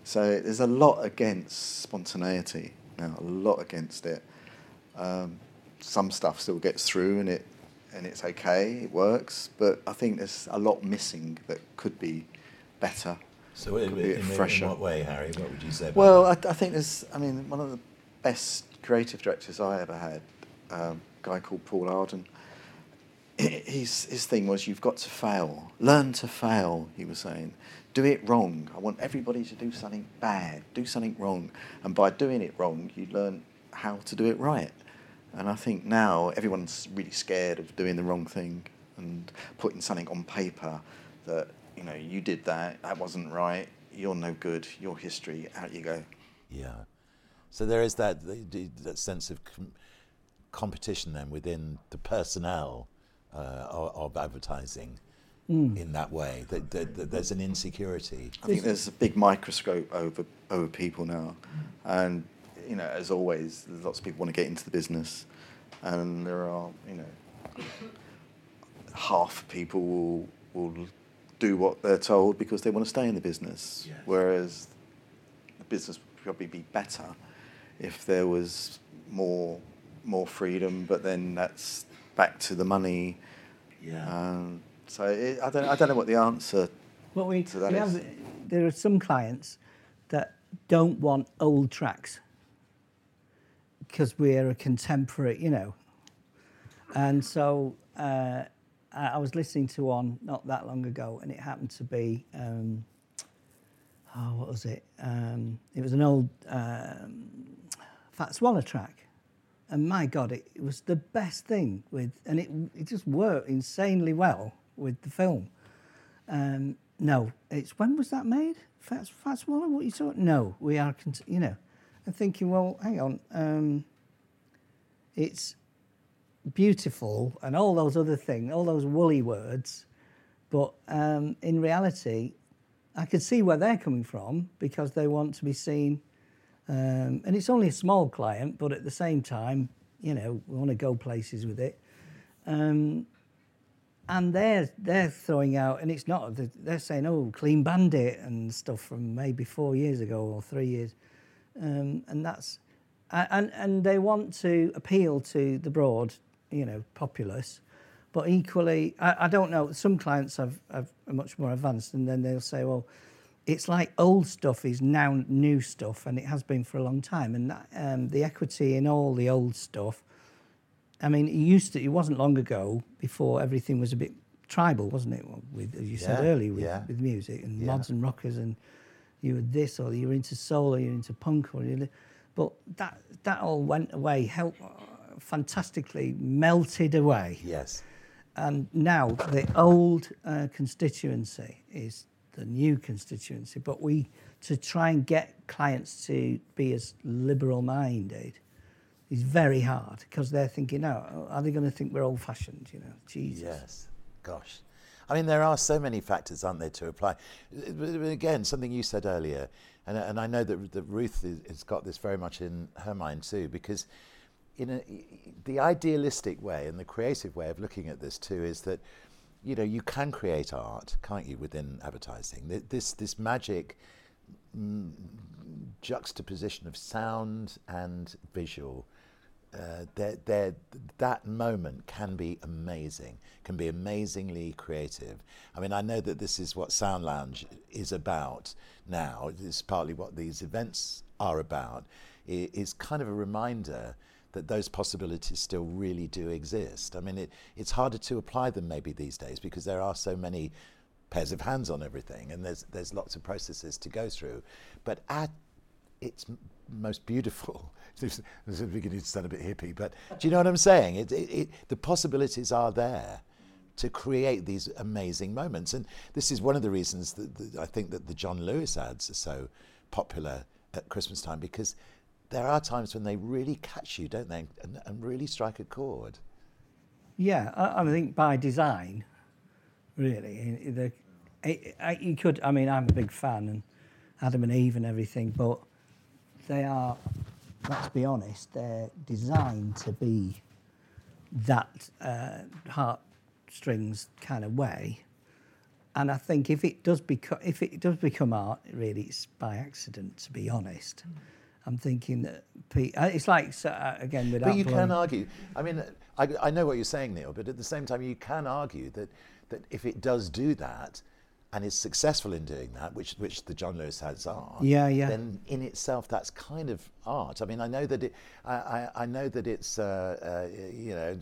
So there's a lot against spontaneity now, a lot against it. Um, some stuff still gets through, and it and it's okay, it works, but I think there's a lot missing that could be better. So, in, could be in, in what way, Harry? What would you say? about Well, I, I think there's, I mean, one of the best creative directors I ever had, um, a guy called Paul Arden. His, his thing was, you've got to fail. Learn to fail, he was saying. Do it wrong. I want everybody to do something bad, do something wrong. And by doing it wrong, you learn how to do it right. And I think now everyone's really scared of doing the wrong thing and putting something on paper that, you know, you did that, that wasn't right, you're no good, your history, out you go. Yeah. So there is that that sense of com- competition then within the personnel uh, of, of advertising Mm. in that way. That, that, that there's an insecurity. I think there's a big microscope over over people now, and you know, as always, there's lots of people want to get into the business, and there are you know, half people will will do what they're told because they want to stay in the business, Yes. whereas the business would probably be better if there was more more freedom. But then that's back to the money. Yeah. Um, so it, I don't I don't know what the answer What we, to that we is. have, there are some clients that don't want old tracks because we're a contemporary, you know. And so uh, I, I was listening to one not that long ago, and it happened to be, um, oh, what was it? Um, it was an old um, Fat Swallow track. And my God, it, it was the best thing with, and it, it just worked insanely well with the film. Um, no, it's when was that made? Fat, Fat Swallow? What you talking? No, we are, cont- you know. I'm thinking, well, hang on. Um, it's beautiful and all those other things, all those woolly words, but um, in reality, I could see where they're coming from because they want to be seen. Um, and it's only a small client, but at the same time, you know, we want to go places with it. Um, and they're they're throwing out, and it's not. They're saying, "Oh, clean bandit" and stuff from maybe four years ago or three years, um, and that's and and they want to appeal to the broad, you know, populace, but equally, I, I don't know. Some clients have, have are much more advanced, and then they'll say, "Well, it's like old stuff is now new stuff, and it has been for a long time, and that, um, the equity in all the old stuff." I mean, it used to. It wasn't long ago before everything was a bit tribal, wasn't it? With as you said Yeah, earlier, with, yeah. with music and Yeah. mods and rockers, and you were this or you were into soul or you're into punk or you. But that that all went away, helped fantastically melted away. Yes. And now the old uh, constituency is the new constituency, but we to try and get clients to be as liberal minded is very hard because they're thinking, oh, are they going to think we're old fashioned? You know, Jesus. Yes, gosh. I mean, there are so many factors, aren't there, to apply. Again, something you said earlier, and, and I know that, that Ruth has got this very much in her mind too, because in a, the idealistic way and the creative way of looking at this too is that, you know, you can create art, can't you, within advertising? This, this magic mm, juxtaposition of sound and visual uh, they're, they're, that moment can be amazing, can be amazingly creative. I mean, I know that this is what Sound Lounge is about now. It's partly what these events are about. It is kind of a reminder that those possibilities still really do exist. I mean, it, it's harder to apply them maybe these days because there are so many pairs of hands on everything and there's, there's lots of processes to go through. But at its most beautiful. This this is beginning to sound a bit hippie, but do you know what I'm saying? It, it, it, the possibilities are there to create these amazing moments, and this is one of the reasons that, that I think that the John Lewis ads are so popular at Christmas time because there are times when they really catch you, don't they, and, and really strike a chord. Yeah, I, I think by design, really, the, I, I, you could. I mean, I'm a big fan and Adam and Eve and everything, but they are. Let's be honest, they're designed to be that uh, heartstrings kind of way. And I think if it does become if it does become art, really, it's by accident. To be honest, I'm thinking that pe- uh, it's like so, uh, again without. But you blowing- can argue. I mean, I, I know what you're saying, Neil. But at the same time, you can argue that that if it does do that, and is successful in doing that, which which the John Lewis ads are, Yeah, yeah. then in itself that's kind of art. I mean, I know that it, I, I, I know that it's, uh, uh, you know,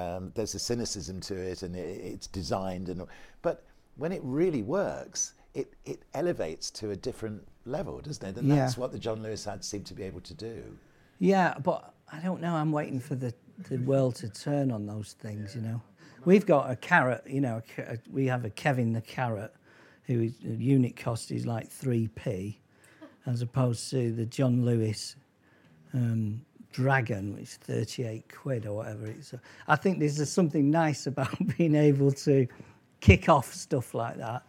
um, there's a cynicism to it, and it, it's designed, and but when it really works, it it elevates to a different level, doesn't it? And Yeah. that's what the John Lewis ads seem to be able to do. Yeah, but I don't know. I'm waiting for the, the world to turn on those things, you know. We've got a carrot, you know, we have a Kevin the carrot, who is, the unit cost is like 3p, as opposed to the John Lewis um, dragon, which is 38 quid or whatever. It's, I think there's something nice about being able to kick off stuff like that.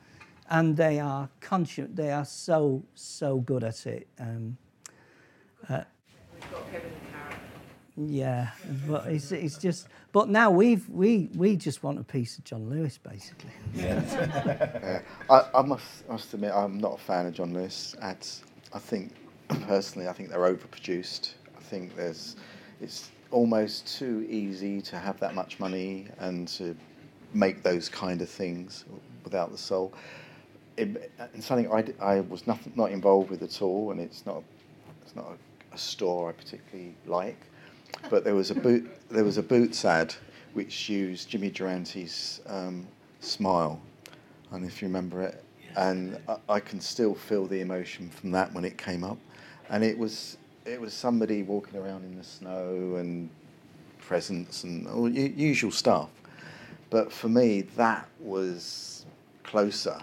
And they are conscious, they are so, so good at it. Um, uh, yeah, but it's, it's just. But now we've we we just want a piece of John Lewis, basically. Yeah. I, uh, I must, must admit, I'm not a fan of John Lewis ads. I think, personally, I think they're overproduced. I think there's, it's almost too easy to have that much money and to make those kind of things without the soul. It, it's something I, I was nothing, not involved with at all, and it's not, it's not a, a store I particularly like. But there was a boot, there was a Boots ad which used Jimmy Durante's um, smile, and if you remember it, and I, I can still feel the emotion from that when it came up, and it was it was somebody walking around in the snow and presents and all usual stuff, but for me that was closer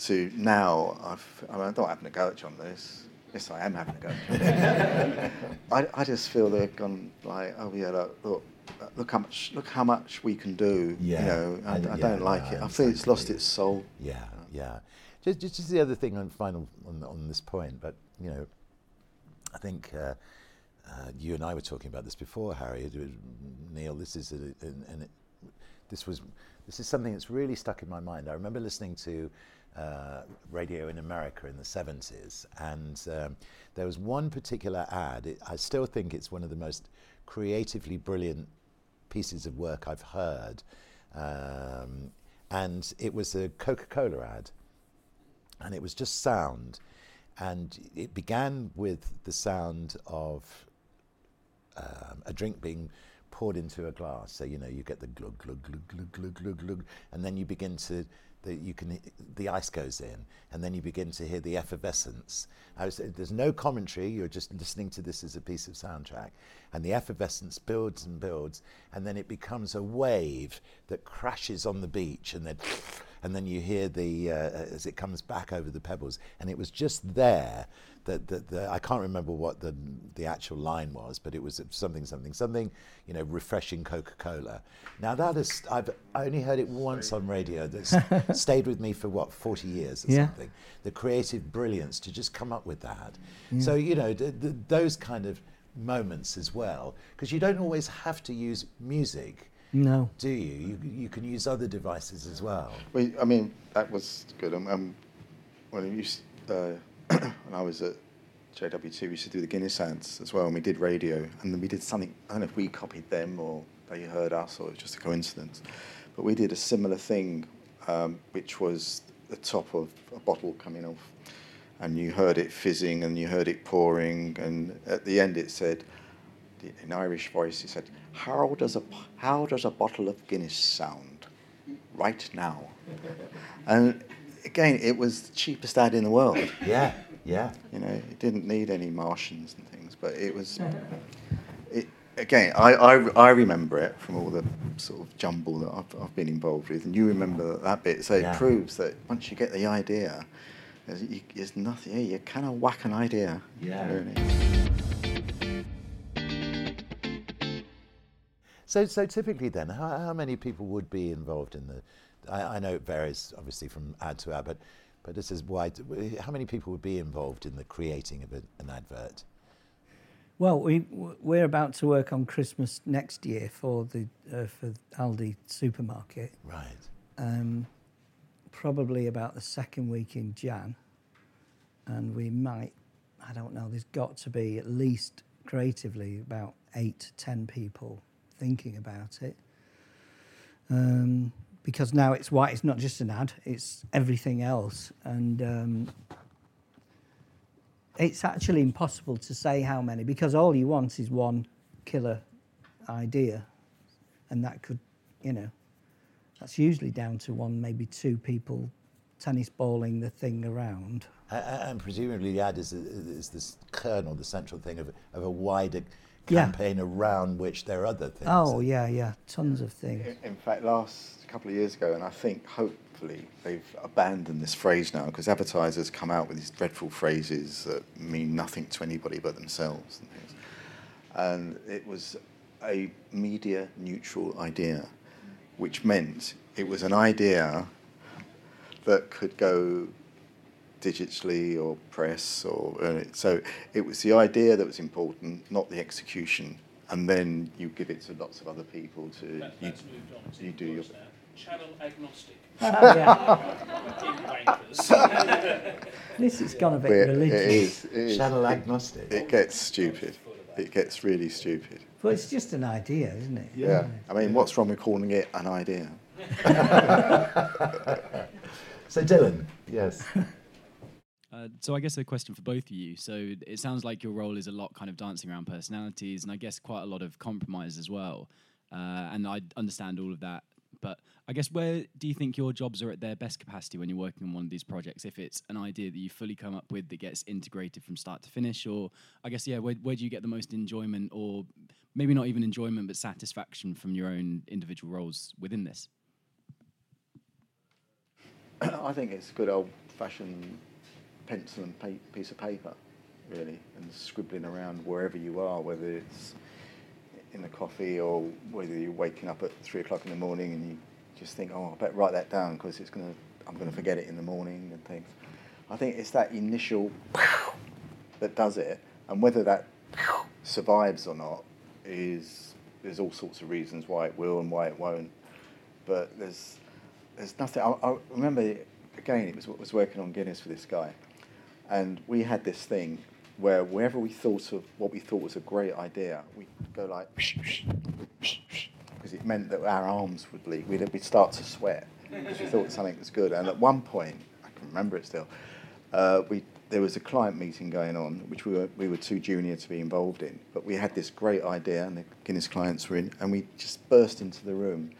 to now. I've, I mean, I'm not having a go at John Lewis. Yes, I am having a go. At John Lewis. I, I just feel they've gone like, oh yeah, look, look, look how much, look how much we can do. Yeah, You know, I, I- I yeah, don't like it. I feel it's lost its soul. Yeah, yeah. Just, just, just the other thing on final on, on this point, but you know, I think uh, uh, you and I were talking about this before, Harry. Neil, this is a, an, an, this was this is something that's really stuck in my mind. I remember listening to uh, radio in America in the 70s, and um, there was one particular ad. It, I still think it's one of the most creatively brilliant pieces of work I've heard. Um, and it was a Coca Cola ad. And it was just sound. And it began with the sound of um, a drink being poured into a glass. So you know you get the glug glug glug glug glug glug glug, and then you begin to the, you can the ice goes in, and then you begin to hear the effervescence. Was, there's no commentary. You're just listening to this as a piece of soundtrack, and the effervescence builds and builds, and then it becomes a wave that crashes on the beach, and then and then you hear the uh, as it comes back over the pebbles, and it was just there that the, the, I can't remember what the the actual line was, but it was something something something, you know, refreshing Coca Cola. Now that is I've I only heard it once on radio. That's stayed with me for what forty years or Yeah. something. The creative brilliance to just come up with that. Yeah. So you know th- th- those kind of moments as well, because you don't always have to use music. No. Do you? You, you can use other devices as well. Well, I mean, that was good. Um, um, when, I used, uh, when I was at JWT, we used to do the Guinness ads as well, and we did radio, and then we did something, I don't know if we copied them or they heard us, or it was just a coincidence. But we did a similar thing, um, which was the top of a bottle coming off, and you heard it fizzing, and you heard it pouring, and at the end it said, in Irish voice, it said, "How does a how does a bottle of Guinness sound right now?" And again, it was the cheapest ad in the world. Yeah, yeah. You know, it didn't need any Martians and things, but it was. Again, I, I, I remember it from all the sort of jumble that I've, I've been involved with, and you remember that bit. So Yeah. it proves that once you get the idea, there's, you, there's nothing. You kind of whack an idea. Yeah. Really. So, so typically then, how, how many people would be involved in the? I, I know it varies obviously from ad to ad, but but this is why. How many people would be involved in the creating of a, an advert? Well, we we're about to work on Christmas next year for the uh, for Aldi supermarket. Right. Um, probably about the second week in Jan, and we might. I don't know. There's got to be at least creatively about eight to ten people thinking about it. Um, because now it's white. It's not just an ad. It's everything else, and um, it's actually impossible to say how many because all you want is one killer idea, and that could, you know, that's usually down to one, maybe two people tennis balling the thing around. A- a- And presumably the ad is, is this kernel, the central thing of, of a wider Yeah. campaign around which there are other things. Oh yeah, yeah, tons of things. In- In fact, last couple of years ago, and I think they've abandoned this phrase now because advertisers come out with these dreadful phrases that mean nothing to anybody but themselves and things. And it was a media neutral idea, which meant it was an idea that could go digitally or press or uh, so it was the idea that was important, not the execution. And then you give it to lots of other people to you, you do your Channel agnostic. This has gone a bit But it religious. is, it is. Channel agnostic. It gets stupid. It gets really stupid. But it's just an idea, isn't it? Yeah. I mean, what's wrong with calling it an idea? So Dylan, yes. Uh, so I guess a question for both of you. So it sounds like your role is a lot kind of dancing around personalities, and I guess quite a lot of compromise as well. Uh, and I understand all of that, but I guess where do you think your jobs are at their best capacity when you're working on one of these projects? If it's an idea that you fully come up with that gets integrated from start to finish, or I guess yeah, where, where do you get the most enjoyment, or maybe not even enjoyment, but satisfaction from your own individual roles within this? I think it's good old fashioned pencil and pa- piece of paper, really, and scribbling around wherever you are, whether it's in the coffee or whether you're waking up at three o'clock in the morning and you just think, oh, I better write that down because it's gonna, I'm gonna forget it in the morning and things. I think it's that initial that does it, and whether that survives or not is there's all sorts of reasons why it will and why it won't. But there's there's nothing. I, I remember again. It was was working on Guinness for this guy, and we had this thing where wherever we thought of what we thought was a great idea, we'd go like because it meant that our arms would bleed. We'd, we'd start to sweat because we thought something was good. And at one point, I can remember it still. Uh, we there was a client meeting going on, which we were we were too junior to be involved in, but we had this great idea, and the Guinness clients were in, and we just burst into the room,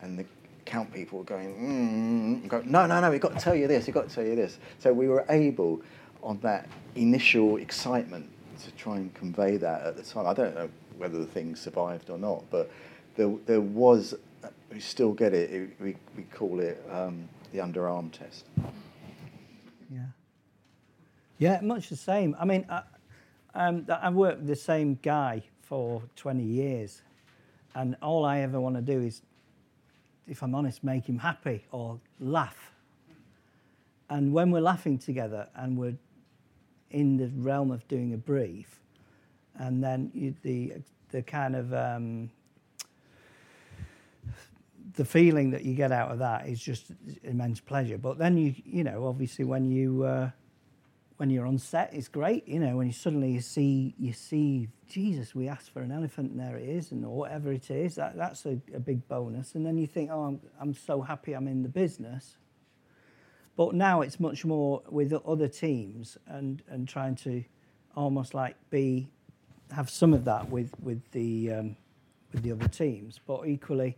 and the account people were going, mm, go, no, no, no, we've got to tell you this, we've got to tell you this. So we were able, on that initial excitement, to try and convey that at the time. I don't know whether the thing survived or not, but there, there was, we still get it, it we, we call it um, the underarm test. Yeah. Yeah, much the same. I mean, I, um, I've worked with the same guy for 20 years, and all I ever want to do is, if I'm honest, make him happy or laugh. And when we're laughing together and we're in the realm of doing a brief, and then you, the the kind of um, the feeling that you get out of that is just immense pleasure. But then you, you know, obviously when you uh, when you're on set, it's great. You know, when you suddenly you see you see Jesus, we asked for an elephant, and there it is, and or whatever it is. That that's a, a big bonus. And then you think, oh, I'm I'm so happy I'm in the business. But now it's much more with other teams and and trying to almost like be have some of that with with the um, with the other teams, but equally,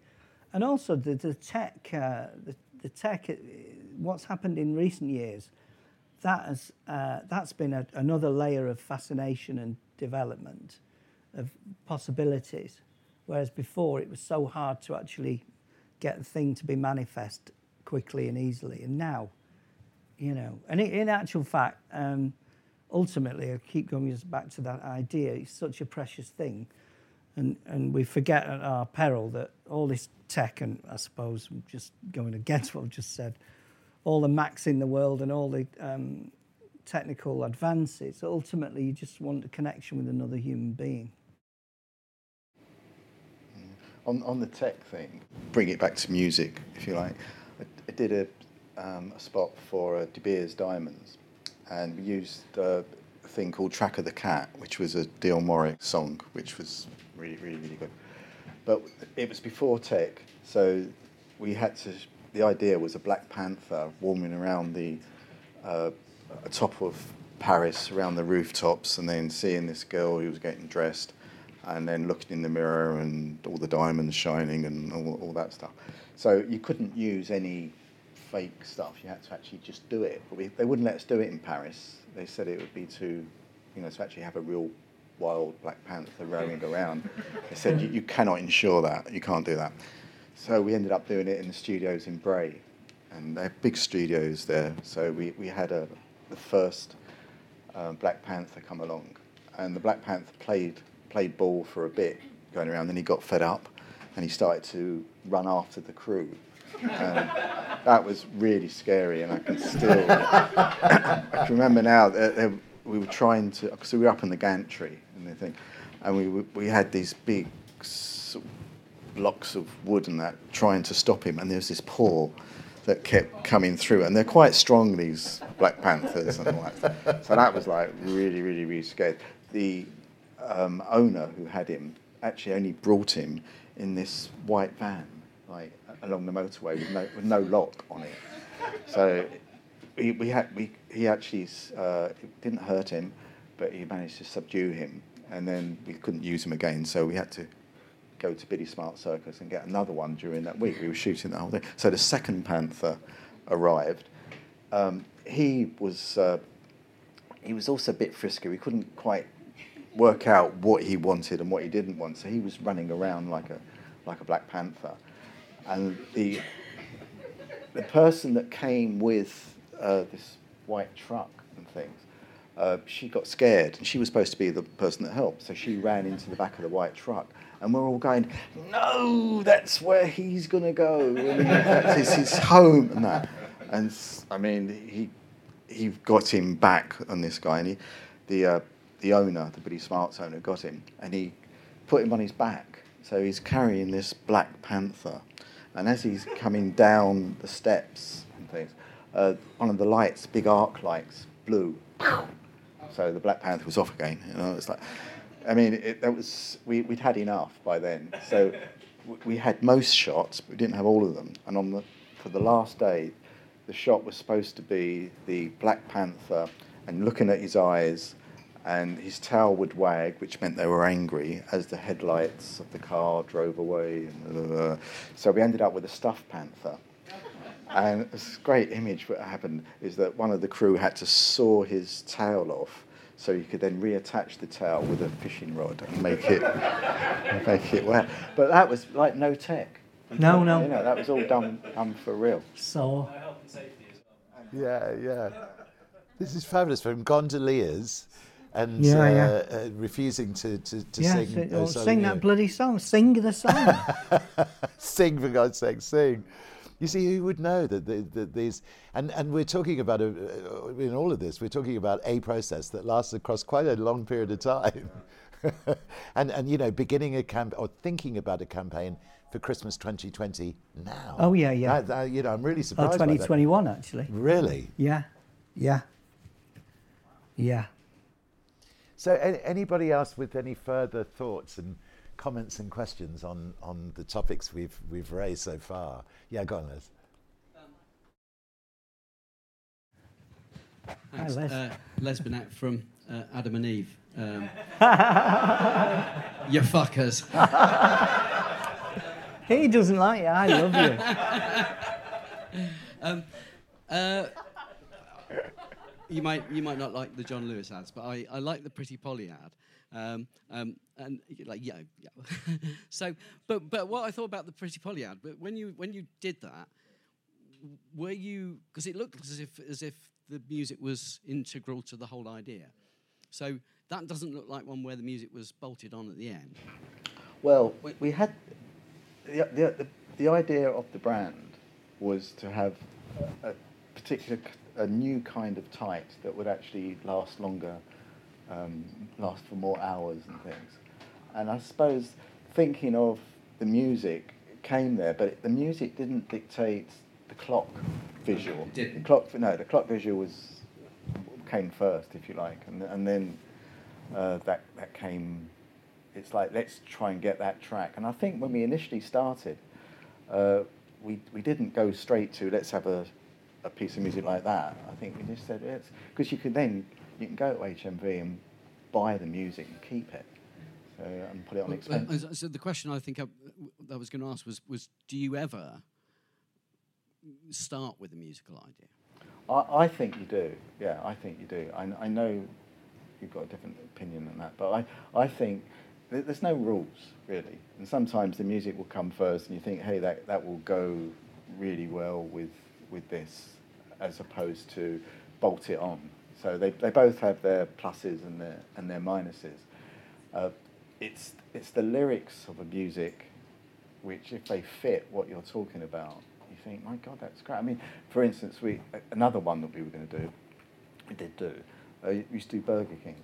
and also the the tech uh, the the tech uh, what's happened in recent years, that has uh, that's been a, another layer of fascination and development of possibilities, whereas before it was so hard to actually get the thing to be manifest quickly and easily, and now, you know, and in, actual fact. Um, ultimately, I keep going back to that idea. It's such a precious thing, and and we forget at our peril that all this tech, and I suppose I'm just going against what I've just said, all the Macs in the world and all the um, technical advances. Ultimately, you just want a connection with another human being. On, on the tech thing, bring it back to music, if you like. I, I did a, um, a spot for uh, De Beers Diamonds, and we used a thing called Track of the Cat, which was a Dionne Warwick song, which was really, really, really good. But it was before tech, so we had to. The idea was a Black Panther warming around the uh, top of Paris, around the rooftops, and then seeing this girl who was getting dressed, and then looking in the mirror and all the diamonds shining and all, all that stuff. So you couldn't use any fake stuff. You had to actually just do it. But we, they wouldn't let us do it in Paris. They said it would be too, you know, to actually have a real wild Black Panther roaming around. They said you, you cannot ensure that. You can't do that. So we ended up doing it in the studios in Bray, and they're big studios there. So we, we had a the first uh, Black Panther come along, and the Black Panther played played ball for a bit going around. Then he got fed up, and he started to run after the crew. And that was really scary, and I can still I can remember now that that we were trying to because we were up in the gantry and the and we we- had these big blocks of wood and that trying to stop him, and there was this paw that kept coming through, and they're quite strong these Black Panthers and all that. So that was like really, really, really scared. The um, owner who had him actually only brought him in this white van, like along the motorway with no, with no lock on it. So we, we had we he actually uh, didn't hurt him, but he managed to subdue him, and then we couldn't use him again. So we had to go to Billy Smart Circus and get another one during that week. We were shooting the whole thing. So the second Panther arrived. Um, he was uh, he was also a bit frisky. We couldn't quite work out what he wanted and what he didn't want. So he was running around like a like a Black Panther, and the the person that came with uh, this white truck and things, uh, she got scared, and she was supposed to be the person that helped. So she ran into the back of the white truck, and we're all going, "No, that's where he's gonna go. And that's his, his home and that." And I mean, he he got him back on this guy, and he, the uh, the owner, the Billy Smarts owner, got him, and he put him on his back. So he's carrying this Black Panther, and as he's coming down the steps and things, uh, one of the lights, big arc lights, blew. So the Black Panther was off again. You know, it's like, I mean, it, that was we, we'd had enough by then. So we had most shots, but we didn't have all of them. And on the for the last day, the shot was supposed to be the Black Panther and looking at his eyes, and his tail would wag, which meant they were angry as the headlights of the car drove away. And, uh, so we ended up with a stuffed panther. And this great image what happened is that one of the crew had to saw his tail off so you could then reattach the tail with a fishing rod and make it make it wear. But that was like no tech. No, no. You know, that was all done done for real. So yeah, yeah. This is fabulous from gondoliers and Yeah, uh, yeah. Uh, refusing to, to, to yeah, sing. si- oh, sing that bloody song. Sing the song. sing for God's sake, sing. You see, who would know that, the, that these, and, and we're talking about, a, uh, in all of this, we're talking about a process that lasts across quite a long period of time. and, and, you know, beginning a camp or thinking about a campaign for Christmas 2020 now. Oh, yeah, yeah. That- that, you know, I'm really oh, surprised that. 2021, actually. Really? Yeah, yeah, yeah. So, a- anybody else with any further thoughts and comments and questions on, on the topics we've, we've raised so far? Yeah, go on, Liz. Thanks. Les. Uh, Les Burnett from uh, Adam and Eve. Um, you fuckers. He doesn't like you. I love you. um, uh, you might you might not like the John Lewis ads, but I, I like the Pretty Polly ad. Um, um, and like yeah, yeah. so, but but what I thought about the Pretty Polly ad, but when you when you did that, were you because it looked as if as if the music was integral to the whole idea. So that doesn't look like one where the music was bolted on at the end. Well, we, we had the, the, the, the idea of the brand was to have a, particular, a new kind of tight that would actually last longer, um, last for more hours and things. And I suppose thinking of the music came there, but the music didn't dictate the clock visual. It didn't? The clock, no, the clock visual was came first, if you like, and, and then uh, that that came. It's like let's try and get that track. And I think when we initially started, uh, we we didn't go straight to let's have a a piece of music like that. I think we just said it's because you can then you can go to HMV and buy the music and keep it, so and put it on Well, expense. So the question I think I, I was going to ask was was do you ever start with a musical idea? I, I think you do. Yeah, I think you do. I, I know you've got a different opinion than that, but I, I think th- there's no rules really. And sometimes the music will come first, and you think, hey, that, that will go really well with with this, as opposed to bolt it on. So they, they both have their pluses and their and their minuses. Uh, it's it's the lyrics of a music which, if they fit what you're talking about, you think, my God, that's great. I mean, for instance, we another one that we were going to do, we did do, uh, we used to do Burger King,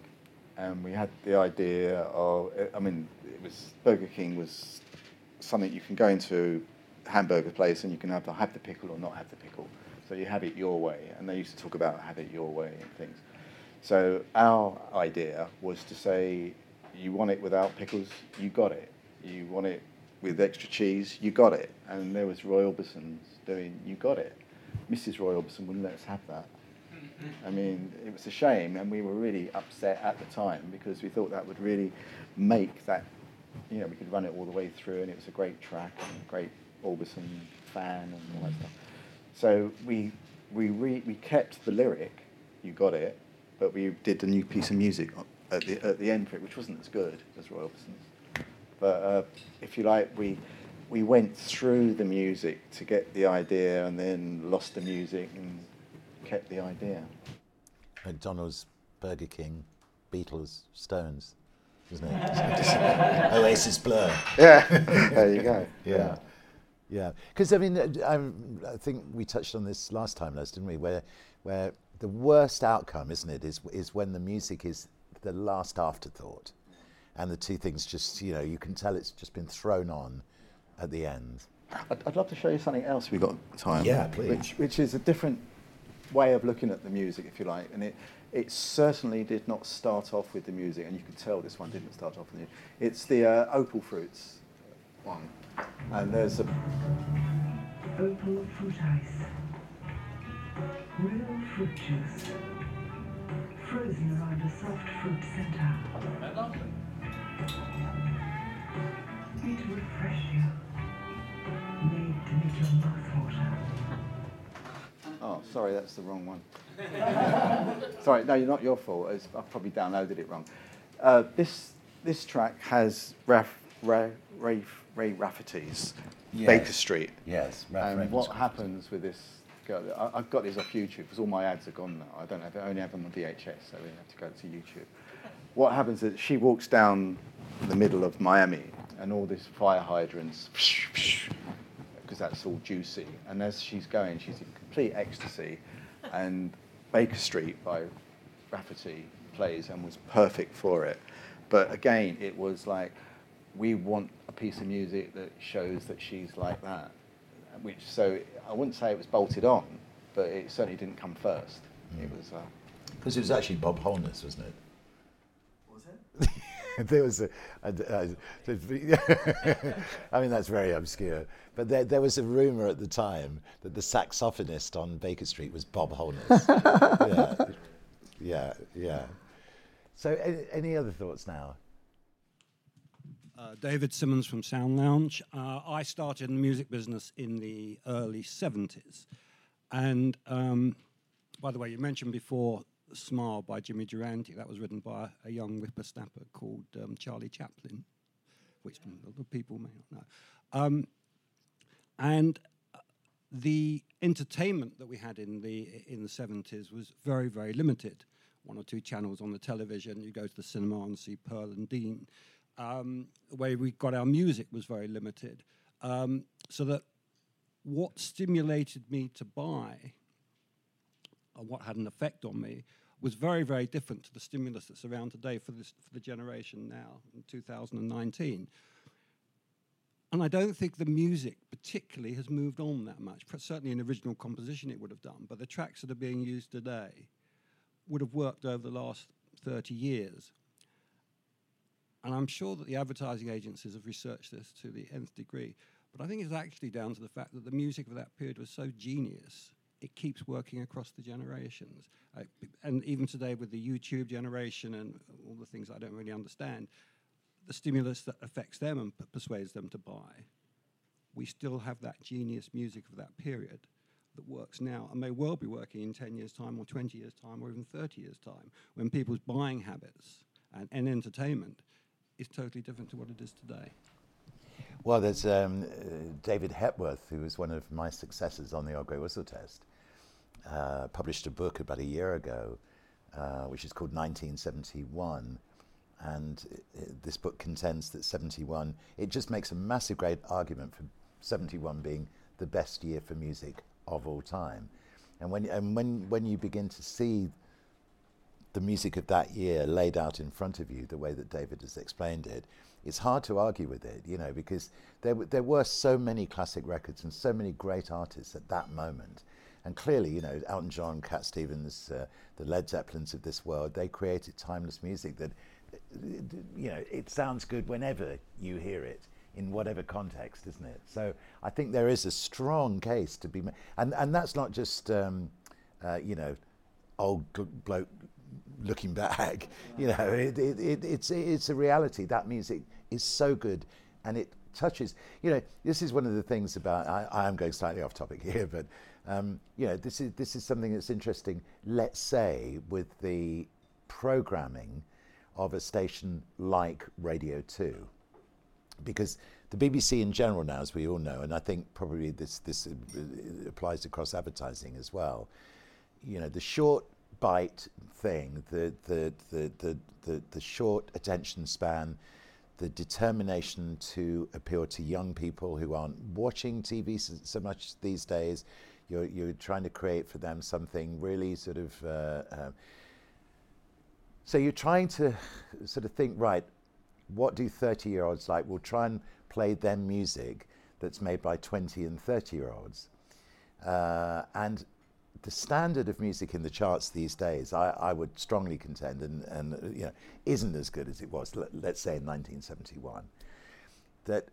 and we had the idea of, I mean, it was Burger King was something you can go into hamburger place and you can have the, have the pickle or not have the pickle. So you have it your way, and they used to talk about have it your way and things. So our idea was to say, you want it without pickles, you got it. You want it with extra cheese, you got it. And there was Roy Orbison's doing, you got it. Mrs. Roy Orbison wouldn't let us have that. I mean, it was a shame, and we were really upset at the time because we thought that would really make that, you know, we could run it all the way through, and it was a great track and a great Orbison fan and all that stuff. So we we re, we kept the lyric, you got it, but we did a new piece of music at the at the end for it, which wasn't as good as Roy Orbison's. But uh, if you like, we we went through the music to get the idea, and then lost the music and kept the idea. McDonald's, Burger King, Beatles, Stones, isn't it? Oasis Blur. Yeah, there you go. Yeah. Yeah. Yeah, because I mean, I'm- I think we touched on this last time, Les, didn't we? Where, where the worst outcome, isn't it, is is when the music is the last afterthought, and the two things just, you know, you can tell it's just been thrown on at the end. I'd, I'd love to show you something else we've got time. Yeah, please. Which, which is a different way of looking at the music, if you like. And it, it certainly did not start off with the music, and you can tell this one didn't start off with it. It's the uh, Opal Fruits one. And there's a. Opal fruit ice. Real fruit juice. Frozen around a soft fruit center. It will refresh you. Made to make your mouth water. Oh, sorry, that's the wrong one. sorry, no, you're not your fault. It's, I probably downloaded it wrong. Uh, this, this track has Raf, Ray, Ray, Ray Rafferty's Yes. Baker Street. Yes, And what happens with this go. I, I've got these off YouTube because all my ads are gone now. I don't have, I only have them on VHS, so we have to go to YouTube. What happens is she walks down the middle of Miami, and all these fire hydrants, because that's all juicy. And as she's going, she's in complete ecstasy, and Baker Street by Rafferty plays and was perfect for it. But again, it was like we want piece of music that shows that she's like that. Which so I wouldn't say it was bolted on, but it certainly didn't come first. It was. Uh, Because it was actually Bob Holness, wasn't it? Was it? there was a, a, a- I mean, that's very obscure. But there, there was a rumor at the time that the saxophonist on Baker Street was Bob Holness. yeah, yeah, yeah. So, any, any other thoughts now? Uh, David Simmons from Sound Lounge. Uh, I started in the music business in the early 70s. And um, by the way, you mentioned before Smile by Jimmy Durante. That was written by a young whippersnapper called um, Charlie Chaplin, which other people may not know. Um, and uh, the entertainment that we had in the in the 70s was very, very limited. One or two channels on the television. You go to the cinema and see Pearl and Dean um, the way we got our music was very limited. Um, so that what stimulated me to buy, and what had an effect on me, was very, very different to the stimulus that's around today for, this, for the generation now in 2019. And I don't think the music particularly has moved on that much. Certainly in original composition it would have done, but the tracks that are being used today would have worked over the last 30 years. And I'm sure that the advertising agencies have researched this to the nth degree. But I think it's actually down to the fact that the music of that period was so genius, it keeps working across the generations. And even today, with the YouTube generation and all the things I don't really understand, the stimulus that affects them and p- persuades them to buy, we still have that genius music of that period that works now and may well be working in 10 years' time or 20 years' time or even 30 years' time when people's buying habits and, and entertainment is totally different to what it is today. Well, there's um, uh, David Hepworth, who was one of my successors on the Old Grey Whistle Test, uh, published a book about a year ago, uh, which is called 1971. And i- i- this book contends that 71, it just makes a massive great argument for 71 being the best year for music of all time. And when, and when, when you begin to see the music of that year laid out in front of you, the way that David has explained it, it's hard to argue with it, you know, because there, w- there were so many classic records and so many great artists at that moment. And clearly, you know, Elton John, Cat Stevens, uh, the Led Zeppelins of this world, they created timeless music that, you know, it sounds good whenever you hear it in whatever context, isn't it? So I think there is a strong case to be made. And, and that's not just, um, uh, you know, old bloke looking back. You know, it, it, it, it's it's a reality. That music is so good, and it touches. You know, this is one of the things about. I, I am going slightly off topic here, but um, you know, this is this is something that's interesting. Let's say with the programming of a station like Radio Two, because the BBC in general now, as we all know, and I think probably this this uh, applies across advertising as well. You know, the short bite thing, the the the the the, the short attention span, the determination to appeal to young people who aren't watching TV so, so much these days. You're you're trying to create for them something really sort of. Uh, um, so you're trying to sort of think, right, what do 30 year olds like? We'll try and play them music that's made by 20 and 30 year olds. Uh, and the standard of music in the charts these days, I, I would strongly contend, and, and uh, you know, isn't as good as it was, let, let's say in 1971. That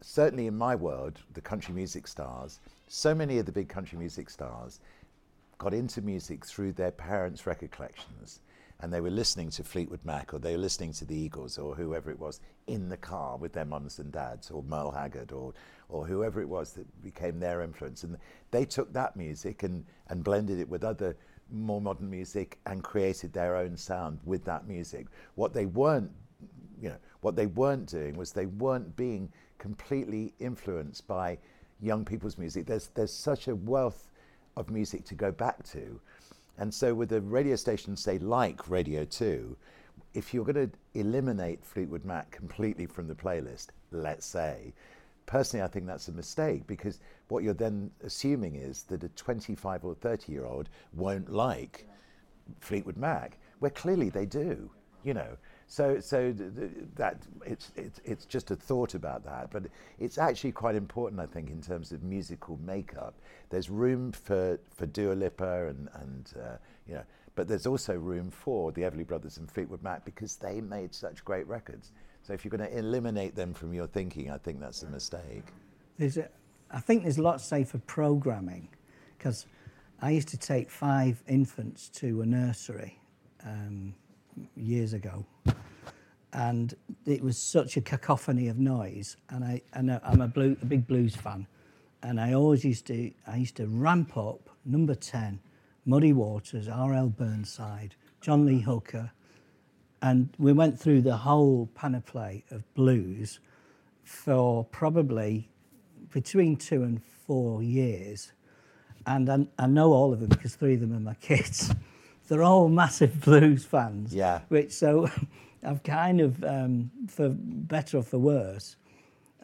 certainly in my world, the country music stars, so many of the big country music stars got into music through their parents' record collections. And they were listening to Fleetwood Mac or they were listening to the Eagles or whoever it was in the car with their mums and dads or Merle Haggard or, or whoever it was that became their influence. And they took that music and, and blended it with other more modern music and created their own sound with that music. What they weren't, you know, what they weren't doing was they weren't being completely influenced by young people's music. There's, there's such a wealth of music to go back to. And so, with a radio station, say like Radio 2, if you're going to eliminate Fleetwood Mac completely from the playlist, let's say, personally, I think that's a mistake because what you're then assuming is that a 25 or 30 year old won't like Fleetwood Mac, where clearly they do, you know. So, so th- th- that it's, it's it's just a thought about that, but it's actually quite important, I think, in terms of musical makeup. There's room for for Dua Lipa and and uh, you know, but there's also room for the Everly Brothers and Fleetwood Mac because they made such great records. So if you're going to eliminate them from your thinking, I think that's a mistake. There's a, I think there's a lot to say for programming, because I used to take five infants to a nursery um, years ago, and it was such a cacophony of noise. And I, and I'm a, blue, a big blues fan, and I always used to, I used to ramp up number ten, Muddy Waters, R.L. Burnside, John Lee Hooker, and we went through the whole panoply of blues for probably between two and four years. And I, I know all of them because three of them are my kids. They're all massive blues fans. Yeah. Which so I've kind of, um, for better or for worse,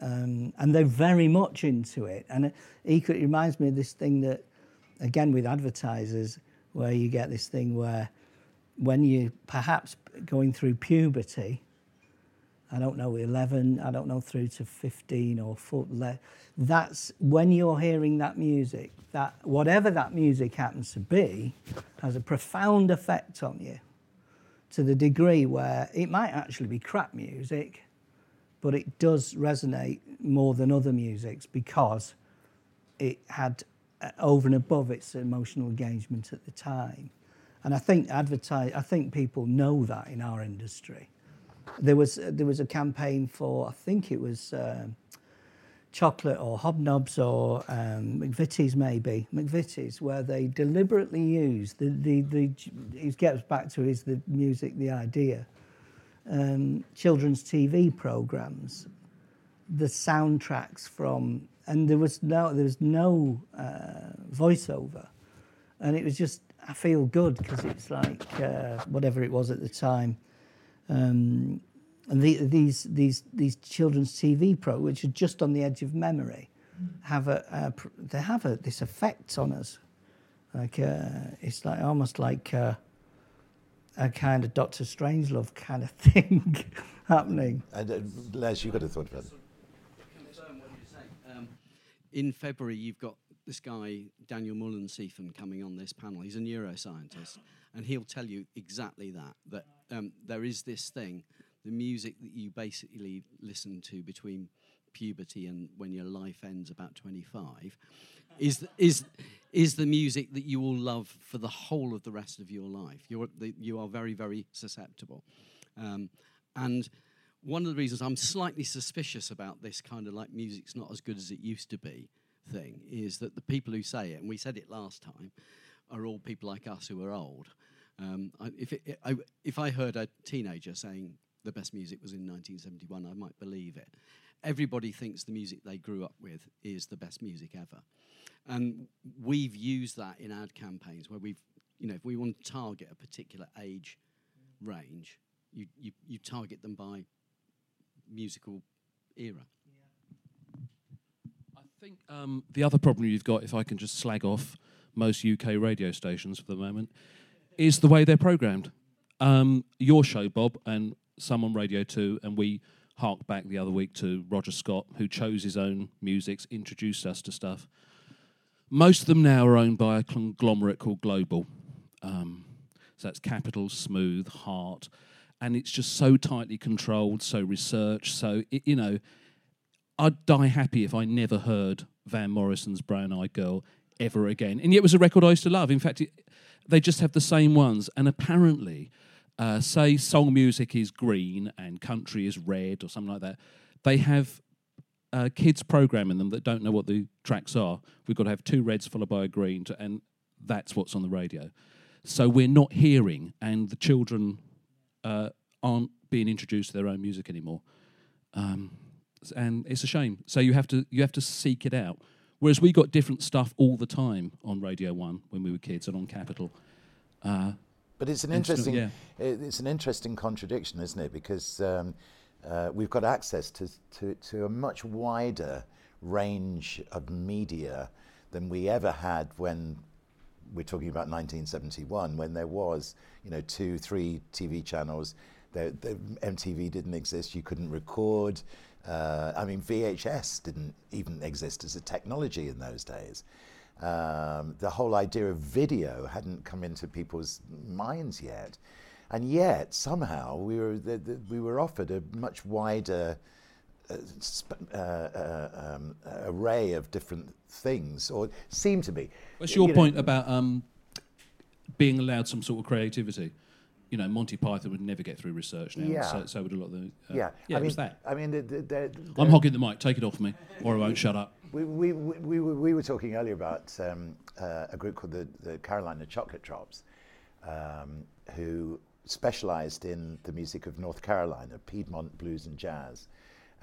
um, and they're very much into it. And it, reminds me of this thing that, again, with advertisers, where you get this thing where when you're perhaps going through puberty, I don't know, 11, I don't know, through to 15 or full, le- that's when you're hearing that music, that whatever that music happens to be, has a profound effect on you to the degree where it might actually be crap music, but it does resonate more than other musics because it had uh, over and above its emotional engagement at the time. And I think advertise, I think people know that in our industry. There was there was a campaign for I think it was um chocolate or hobnobs or um, McVitie's maybe. McVitie's where they deliberately use the the the it gets back to is the music the idea. Um, children's TV programs the soundtracks from and there was no there was no uh, voiceover. And it was just I feel good because it's like uh, whatever it was at the time. Um, and the, these these these children's TV pro, which are just on the edge of memory, have a, a they have a, this effect on us, like uh, it's like almost like uh, a kind of Doctor Strangelove kind of thing happening. And uh, Les, you've got a thought about it. Um, in February, you've got this guy, Daniel Müllensiefen, coming on this panel. He's a neuroscientist, and he'll tell you exactly that, that um, there is this thing, the music that you basically listen to between puberty and when your life ends about 25 is, is, is the music that you will love for the whole of the rest of your life. You're, you are very, very susceptible. Um, and one of the reasons I'm slightly suspicious about this kind of like music's not as good as it used to be thing is that the people who say it, and we said it last time, are all people like us who are old. Um, I, if, it, I, if I heard a teenager saying the best music was in 1971, I might believe it. Everybody thinks the music they grew up with is the best music ever. And we've used that in ad campaigns where we've, you know, if we want to target a particular age range, you, you, you target them by musical era. I think um, the other problem you've got, if I can just slag off most UK radio stations for the moment, is the way they're programmed. Um, your show, Bob, and some on Radio 2, and we hark back the other week to Roger Scott, who chose his own musics, introduced us to stuff. Most of them now are owned by a conglomerate called Global. Um, so that's Capital, Smooth, Heart, and it's just so tightly controlled, so researched. So it, you know, I'd die happy if I never heard Van Morrison's Brown Eyed Girl ever again. And yet it was a record I used to love. In fact, it, they just have the same ones. And apparently, uh, say song music is green and country is red or something like that, they have uh, kids programming them that don't know what the tracks are. We've got to have two reds followed by a green, to, and that's what's on the radio. So we're not hearing, and the children uh, aren't being introduced to their own music anymore. Um, and it's a shame. So you have to you have to seek it out. Whereas we got different stuff all the time on Radio One when we were kids and on Capital. Uh, But it's an interesting, yeah. it- it's an interesting contradiction, isn't it? Because um, uh, we've got access to, to, to a much wider range of media than we ever had when we're talking about 1971, when there was, you know, two, three TV channels. The, the MTV didn't exist. You couldn't record. Uh, I mean, VHS didn't even exist as a technology in those days. Um, the whole idea of video hadn't come into people's minds yet, and yet somehow we were the, the, we were offered a much wider uh, sp- uh, uh, um, array of different things, or seemed to be. What's your You know, point about um, being allowed some sort of creativity? You know, Monty Python would never get through research now. Yeah. So, so would a lot of the. Uh, yeah, yeah, I it mean, was that. I mean, the, the, the, I'm hogging the mic. Take it off me, or I won't shut up. We, we, we, we, were, talking earlier about um, uh, a group called the, the Carolina Chocolate Drops, um, who specialized in the music of North Carolina, Piedmont blues and jazz.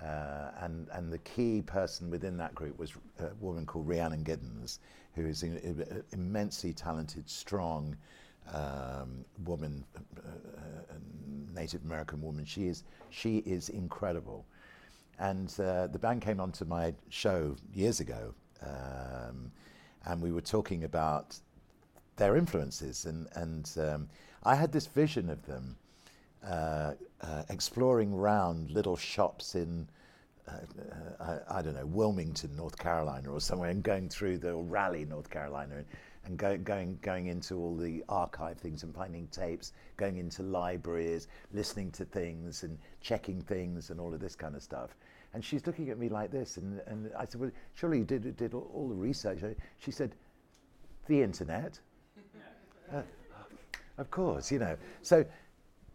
Uh, and, and the key person within that group was a woman called Rhiannon Giddens, who is an an immensely talented, strong um, woman, uh, uh, Native American woman. She is, she is incredible. And uh, the band came onto my show years ago, um, and we were talking about their influences. And, and um, I had this vision of them uh, uh, exploring round little shops in, uh, uh, I, I don't know, Wilmington, North Carolina, or somewhere, and going through the Raleigh, North Carolina, and, and go, going going into all the archive things and finding tapes, going into libraries, listening to things and checking things and all of this kind of stuff. And she's looking at me like this, and, and I said, "Well, surely you did did all, all the research." She said, "The internet." Uh, of course, you know. So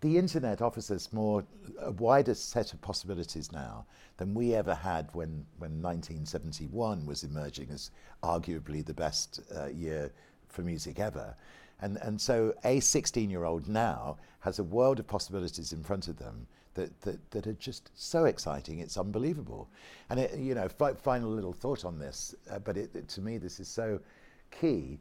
the internet offers us more, a wider set of possibilities now than we ever had when, when 1971 was emerging as arguably the best uh, year for music ever. And, and so a 16 year old now has a world of possibilities in front of them that, that, that are just so exciting, it's unbelievable. And, it, you know, fi- final little thought on this, uh, but it, it- to me, this is so key.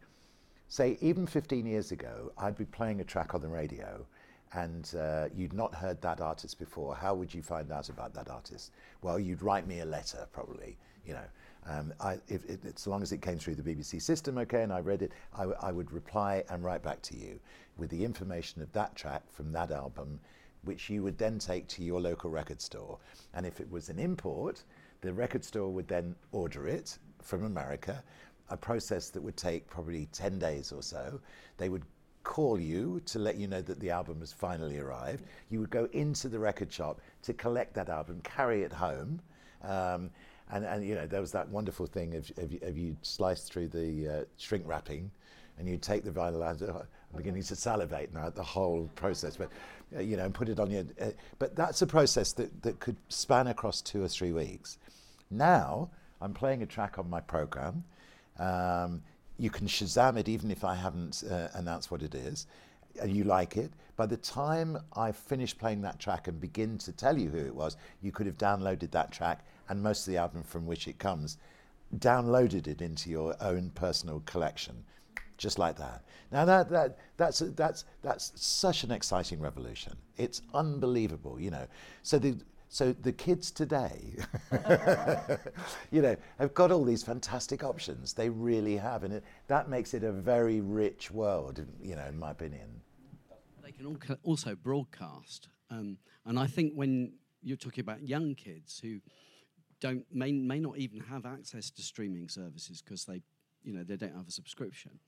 Say even 15 years ago i'd be playing a track on the radio and uh, you'd not heard that artist before. How would you find out about that artist? Well you'd write me a letter probably you know. Um, I, if, as long as it came through the bbc system okay and i read it I, w- I would reply and write back to you with the information of that track from that album which you would then take to your local record store and if it was an import the record store would then order it from america a process that would take probably 10 days or so. They would call you to let you know that the album has finally arrived. You would go into the record shop to collect that album, carry it home. Um, and, and, you know, there was that wonderful thing of, of, of you slice through the uh, shrink wrapping and you take the vinyl out. I'm beginning to salivate now at the whole process, but uh, you know, and put it on your. Uh, but that's a process that, that could span across two or three weeks. Now I'm playing a track on my program. Um, you can Shazam it even if I haven't uh, announced what it is, and you like it. By the time I finish playing that track and begin to tell you who it was, you could have downloaded that track and most of the album from which it comes, downloaded it into your own personal collection, just like that. Now that, that that's that's that's such an exciting revolution. It's unbelievable, you know. So the so the kids today, you know, have got all these fantastic options. They really have, and it, that makes it a very rich world, you know, in my opinion. They can also broadcast, um, and I think when you're talking about young kids who don't may may not even have access to streaming services because they, you know, they don't have a subscription.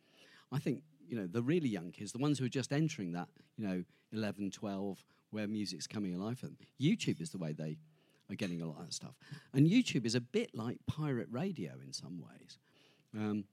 I think you know the really young kids, the ones who are just entering that, you know, 11, 12, where music's coming alive for them. YouTube is the way they are getting a lot of that stuff, and YouTube is a bit like pirate radio in some ways. Um,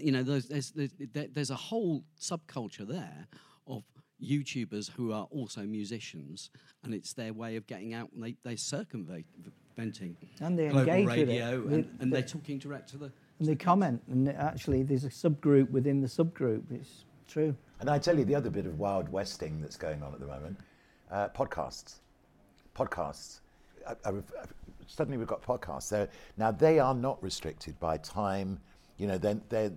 you know, there's, there's, there's, there's a whole subculture there of YouTubers who are also musicians, and it's their way of getting out, and they, they circumventing And they global engage with it. radio, and, and they- they're talking direct to the. And they comment, and actually, there's a subgroup within the subgroup. It's true. And I tell you the other bit of wild westing that's going on at the moment: uh, podcasts. Podcasts. I, I, I suddenly we've got podcasts. So now they are not restricted by time. You know, they're, they're,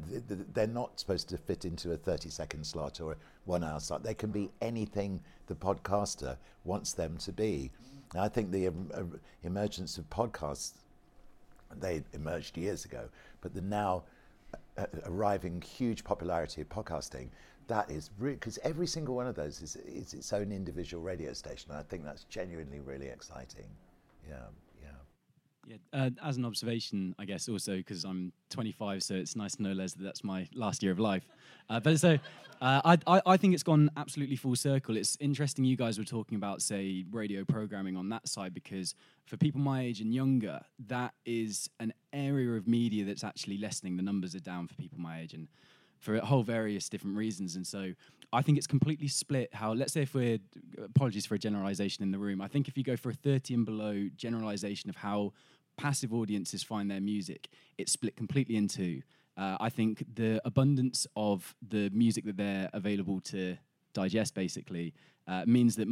they're not supposed to fit into a 30 second slot or a one hour slot. They can be anything the podcaster wants them to be. And I think the um, uh, emergence of podcasts, they emerged years ago, but the now uh, arriving huge popularity of podcasting, that is because every single one of those is, is its own individual radio station. And I think that's genuinely really exciting. Yeah, yeah. Uh, as an observation, I guess also because I'm 25, so it's nice to know, Les, that that's my last year of life. Uh, but so uh, I, I, I think it's gone absolutely full circle. It's interesting you guys were talking about, say, radio programming on that side, because for people my age and younger, that is an area of media that's actually lessening. The numbers are down for people my age. And for a whole various different reasons. And so I think it's completely split how, let's say if we're, apologies for a generalization in the room, I think if you go for a 30 and below generalization of how passive audiences find their music, it's split completely in two. Uh, I think the abundance of the music that they're available to digest basically uh, means that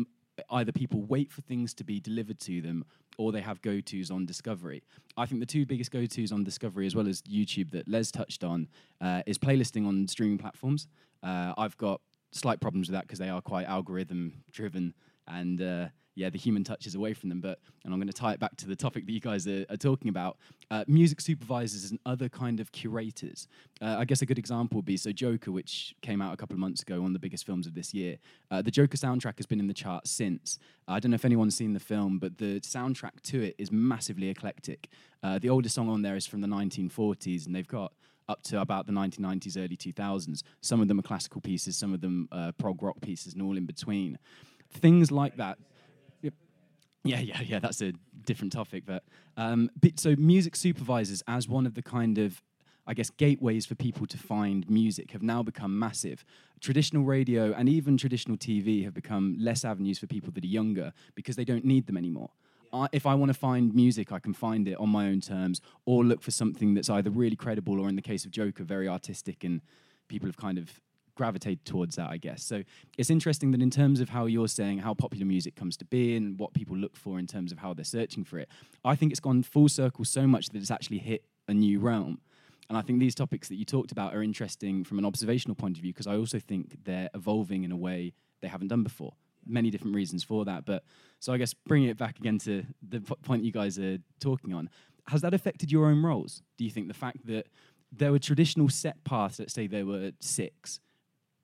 either people wait for things to be delivered to them or they have go tos on Discovery. I think the two biggest go tos on Discovery, as well as YouTube, that Les touched on, uh, is playlisting on streaming platforms. Uh, I've got slight problems with that because they are quite algorithm driven and uh, yeah, the human touch is away from them. But, and I'm going to tie it back to the topic that you guys are, are talking about uh, music supervisors and other kind of curators. Uh, I guess a good example would be so Joker, which came out a couple of months ago, one of the biggest films of this year. Uh, the Joker soundtrack has been in the charts since. I don't know if anyone's seen the film, but the soundtrack to it is massively eclectic. Uh, the oldest song on there is from the 1940s, and they've got up to about the 1990s, early 2000s. Some of them are classical pieces, some of them uh, prog rock pieces, and all in between. Things like that yeah, yeah, yeah. That's a different topic, but um, so music supervisors as one of the kind of I guess gateways for people to find music have now become massive. Traditional radio and even traditional TV have become less avenues for people that are younger because they don't need them anymore. I, if I want to find music, I can find it on my own terms or look for something that's either really credible or, in the case of Joker, very artistic and people have kind of gravitate towards that, I guess. So it's interesting that in terms of how you're saying how popular music comes to be and what people look for in terms of how they're searching for it, I think it's gone full circle so much that it's actually hit a new realm. And I think these topics that you talked about are interesting from an observational point of view because I also think they're evolving in a way they haven't done before. Many different reasons for that. But so I guess bringing it back again to the p- point you guys are talking on, has that affected your own roles? Do you think the fact that there were traditional set paths, let's say there were six,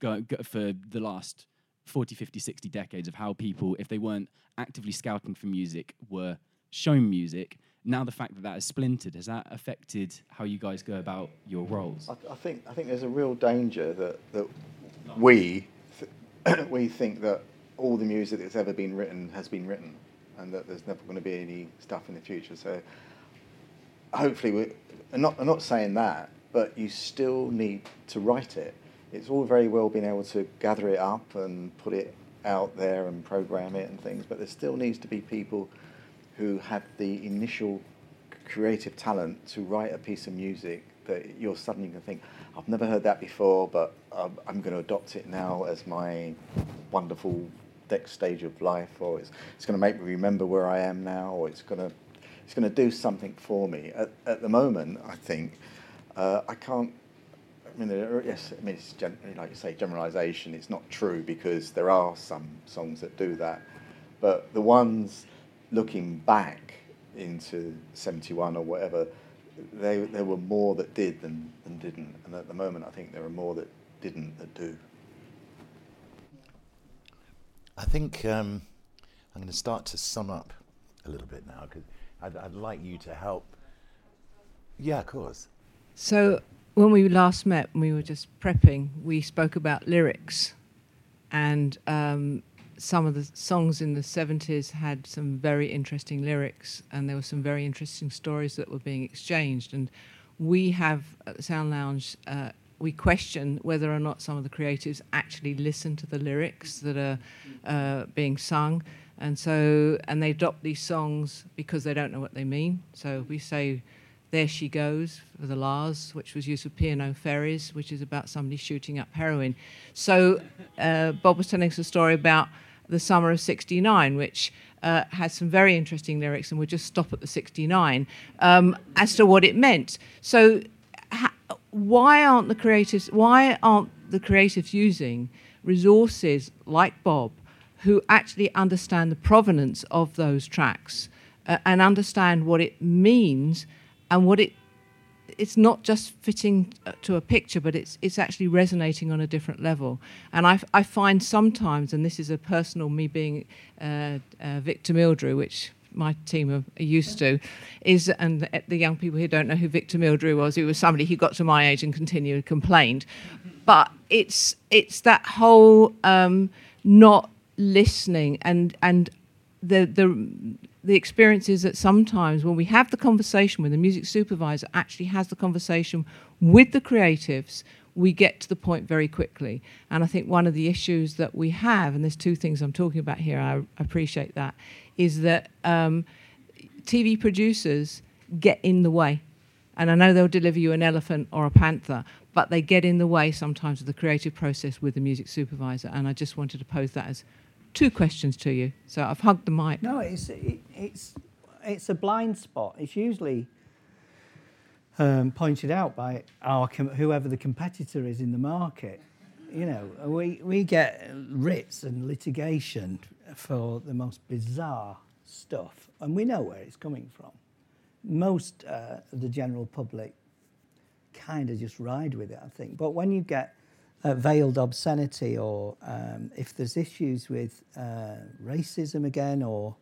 go, go for the last 40, 50, 60 decades of how people, if they weren't actively scouting for music, were shown music. Now the fact that that has splintered, has that affected how you guys go about your roles? I, I think I think there's a real danger that that we th- we think that all the music that's ever been written has been written, and that there's never going to be any stuff in the future. So hopefully, we, I'm not I'm not saying that, but you still need to write it it's all very well being able to gather it up and put it out there and program it and things, but there still needs to be people who have the initial creative talent to write a piece of music that you're suddenly going to think, I've never heard that before, but um, I'm going to adopt it now as my wonderful next stage of life, or it's, it's going to make me remember where I am now, or it's going to it's going to do something for me. At, at the moment, I think uh, I can't I mean, are, yes, I mean, it's gen, like you say, generalisation. It's not true because there are some songs that do that, but the ones looking back into '71 or whatever, they there were more that did than than didn't, and at the moment, I think there are more that didn't that do. I think um, I'm going to start to sum up a little bit now because I'd, I'd like you to help. Yeah, of course. So when we last met, when we were just prepping, we spoke about lyrics. And um, some of the songs in the 70s had some very interesting lyrics, and there were some very interesting stories that were being exchanged. And we have at the Sound Lounge, uh, we question whether or not some of the creatives actually listen to the lyrics that are uh, being sung. And so, and they adopt these songs because they don't know what they mean. So we say, there She Goes for the La's, which was used for P&O Ferries, which is about somebody shooting up heroin. So uh, Bob was telling us a story about the summer of 69, which uh, has some very interesting lyrics, and we'll just stop at the 69 um, as to what it meant. So, ha- why aren't the creatives? Why aren't the creatives using resources like Bob, who actually understand the provenance of those tracks uh, and understand what it means and what it it's not just fitting uh, to a picture, but it's it's actually resonating on a different level. And I, I find sometimes, and this is a personal me being uh, uh, Victor Meldrew, which my team are, used to, is and the, the young people who don't know who Victor Meldrew was, he was somebody who got to my age and continued complained. But it's it's that whole um, not listening and and the the the experience is that sometimes when we have the conversation when the music supervisor actually has the conversation with the creatives we get to the point very quickly. And i think one of the issues that we have and there's two things i'm talking about here i appreciate that is that um, tv producers get in the way. And i know they'll deliver you an elephant or a panther but they get in the way sometimes of the creative process with the music supervisor. And i just wanted to pose that as two questions to you. So I've hugged the mic. No, it's it, it's it's a blind spot. It's usually um, pointed out by our whoever the competitor is in the market. You know, we we get writs and litigation for the most bizarre stuff, and we know where it's coming from. Most uh, of the general public kind of just ride with it, I think. But when you get uh, veiled obscenity or um, if there's issues with uh, racism again or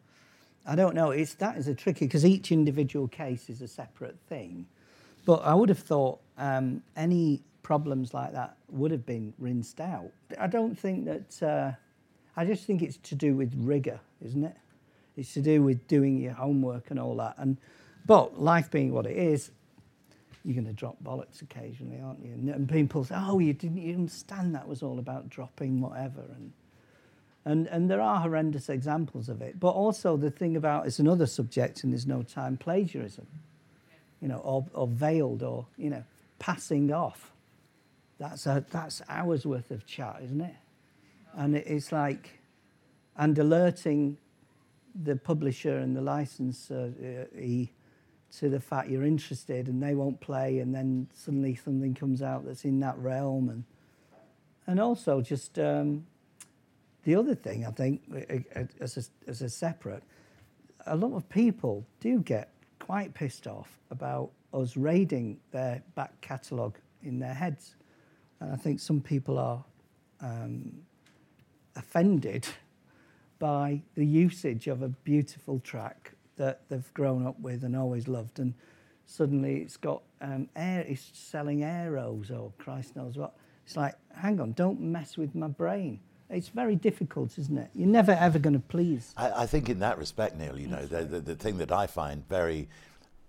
I don't know. It's that is a tricky because each individual case is a separate thing. But I would have thought um, any problems like that would have been rinsed out. I don't think that. Uh, I just think it's to do with rigor, isn't it? It's to do with doing your homework and all that. And but life being what it is, you're going to drop bollocks occasionally, aren't you? And, people say, "Oh, you didn't you understand that was all about dropping whatever," and and and there are horrendous examples of it. But also the thing about it's another subject, and there's no time plagiarism, you know, or, or veiled, or you know, passing off. That's a that's hours worth of chat, isn't it? And it's like, and alerting the publisher and the licensor. Uh, To the fact you're interested and they won't play and then suddenly something comes out that's in that realm and and also just um, the other thing I think as a, as a separate a lot of people do get quite pissed off about us raiding their back catalogue in their heads. And I think some people are um, offended by the usage of a beautiful track that they've grown up with and always loved, and suddenly it's got um, air, it's selling arrows or Christ knows what. It's like, hang on, don't mess with my brain. It's very difficult, isn't it? You're never ever going to please. I, I, think in that respect, Neil, you know, the, the, the thing that I find very,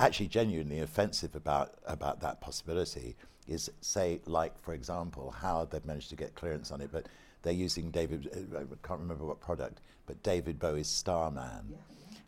actually genuinely offensive about about that possibility is, say, like for example, how they've managed to get clearance on it, but they're using David. Uh, I can't remember what product, but David Bowie's Starman. Yeah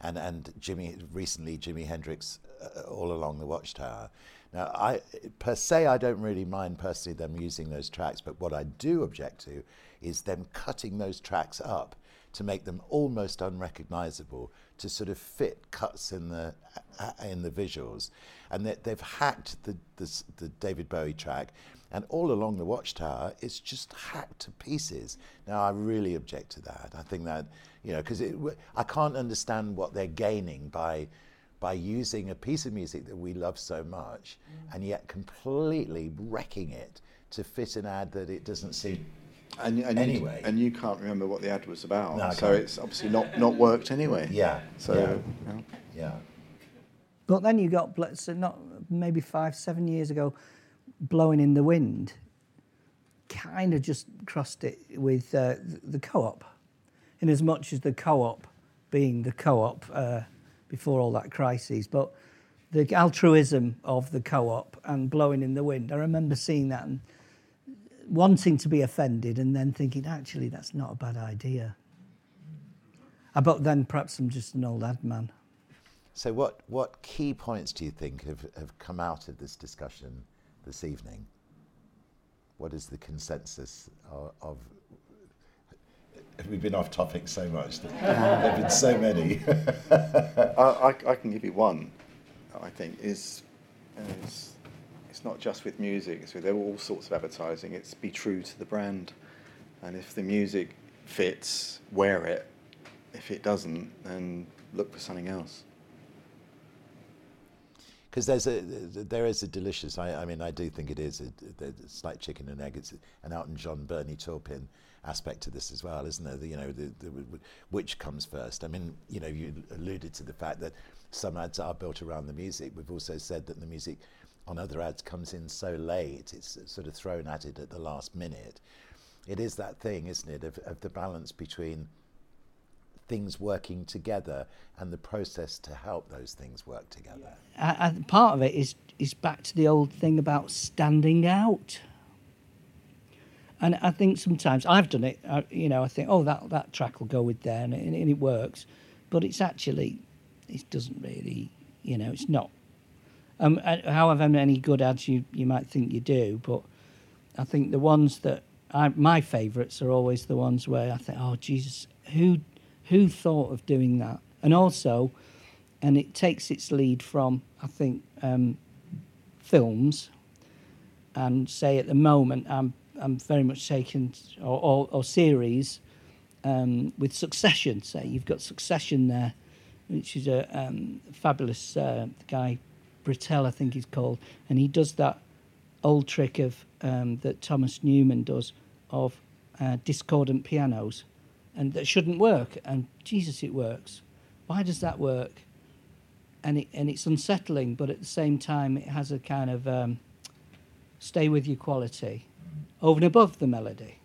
and and Jimmy recently Jimi Hendrix uh, all along the Watchtower. Now, I per se I don't really mind personally them using those tracks, but what I do object to is them cutting those tracks up to make them almost unrecognizable to sort of fit cuts in the uh, in the visuals, and they, they've hacked the, the the David Bowie track and all along the watchtower, it's just hacked to pieces. Now, I really object to that. I think that, you know, because I can't understand what they're gaining by by using a piece of music that we love so much mm. and yet completely wrecking it to fit an ad that it doesn't seem and, and anyway. You, and you can't remember what the ad was about, no, so it's obviously not, not worked anyway. Yeah. So, yeah. yeah. yeah. But then you got so not maybe five, seven years ago, blowing in the wind kind of just crossed it with uh, the co-op in as much as the co-op being the co-op uh, before all that crisis. But the altruism of the co-op and blowing in the wind i remember seeing that and wanting to be offended and then thinking actually that's not a bad idea. Uh, but then perhaps i'm just an old ad man. So what, what key points do you think have, have come out of this discussion this evening? What is the consensus of, of we've been off topic so much. There have been so many. I, I, I can give you one. I think is, is it's not just with music. It's with all sorts of advertising. It's be true to the brand, and if the music fits, wear it. If it doesn't, then look for something else. Because there's a there is a delicious. I, I mean, I do think it is a, a, slight chicken and egg. It's an Elton John, Bernie Taupin aspect to this as well, isn't there? The, you know, the, the, which comes first? I mean, you know, you alluded to the fact that some ads are built around the music. We've also said that the music on other ads comes in so late; it's sort of thrown at it at the last minute. It is that thing, isn't it, of, of the balance between things working together and the process to help those things work together. I, part of it is is back to the old thing about standing out. And I think sometimes I've done it. I, you know, I think, oh, that that track will go with there, and it, and it works. But it's actually, it doesn't really. You know, it's not. Um, however many good ads you you might think you do, but I think the ones that I, my favourites are always the ones where I think, oh Jesus, who who thought of doing that? And also, and it takes its lead from I think um, films, and say at the moment I'm I'm very much taken, or, or, or series um, with Succession. Say you've got Succession there, which is a um, fabulous uh, guy, Britell I think he's called, and he does that old trick of um, that Thomas Newman does of uh, discordant pianos, and that shouldn't work. And Jesus, it works. Why does that work? And it and it's unsettling, but at the same time, it has a kind of um, stay with your quality over and above the melody.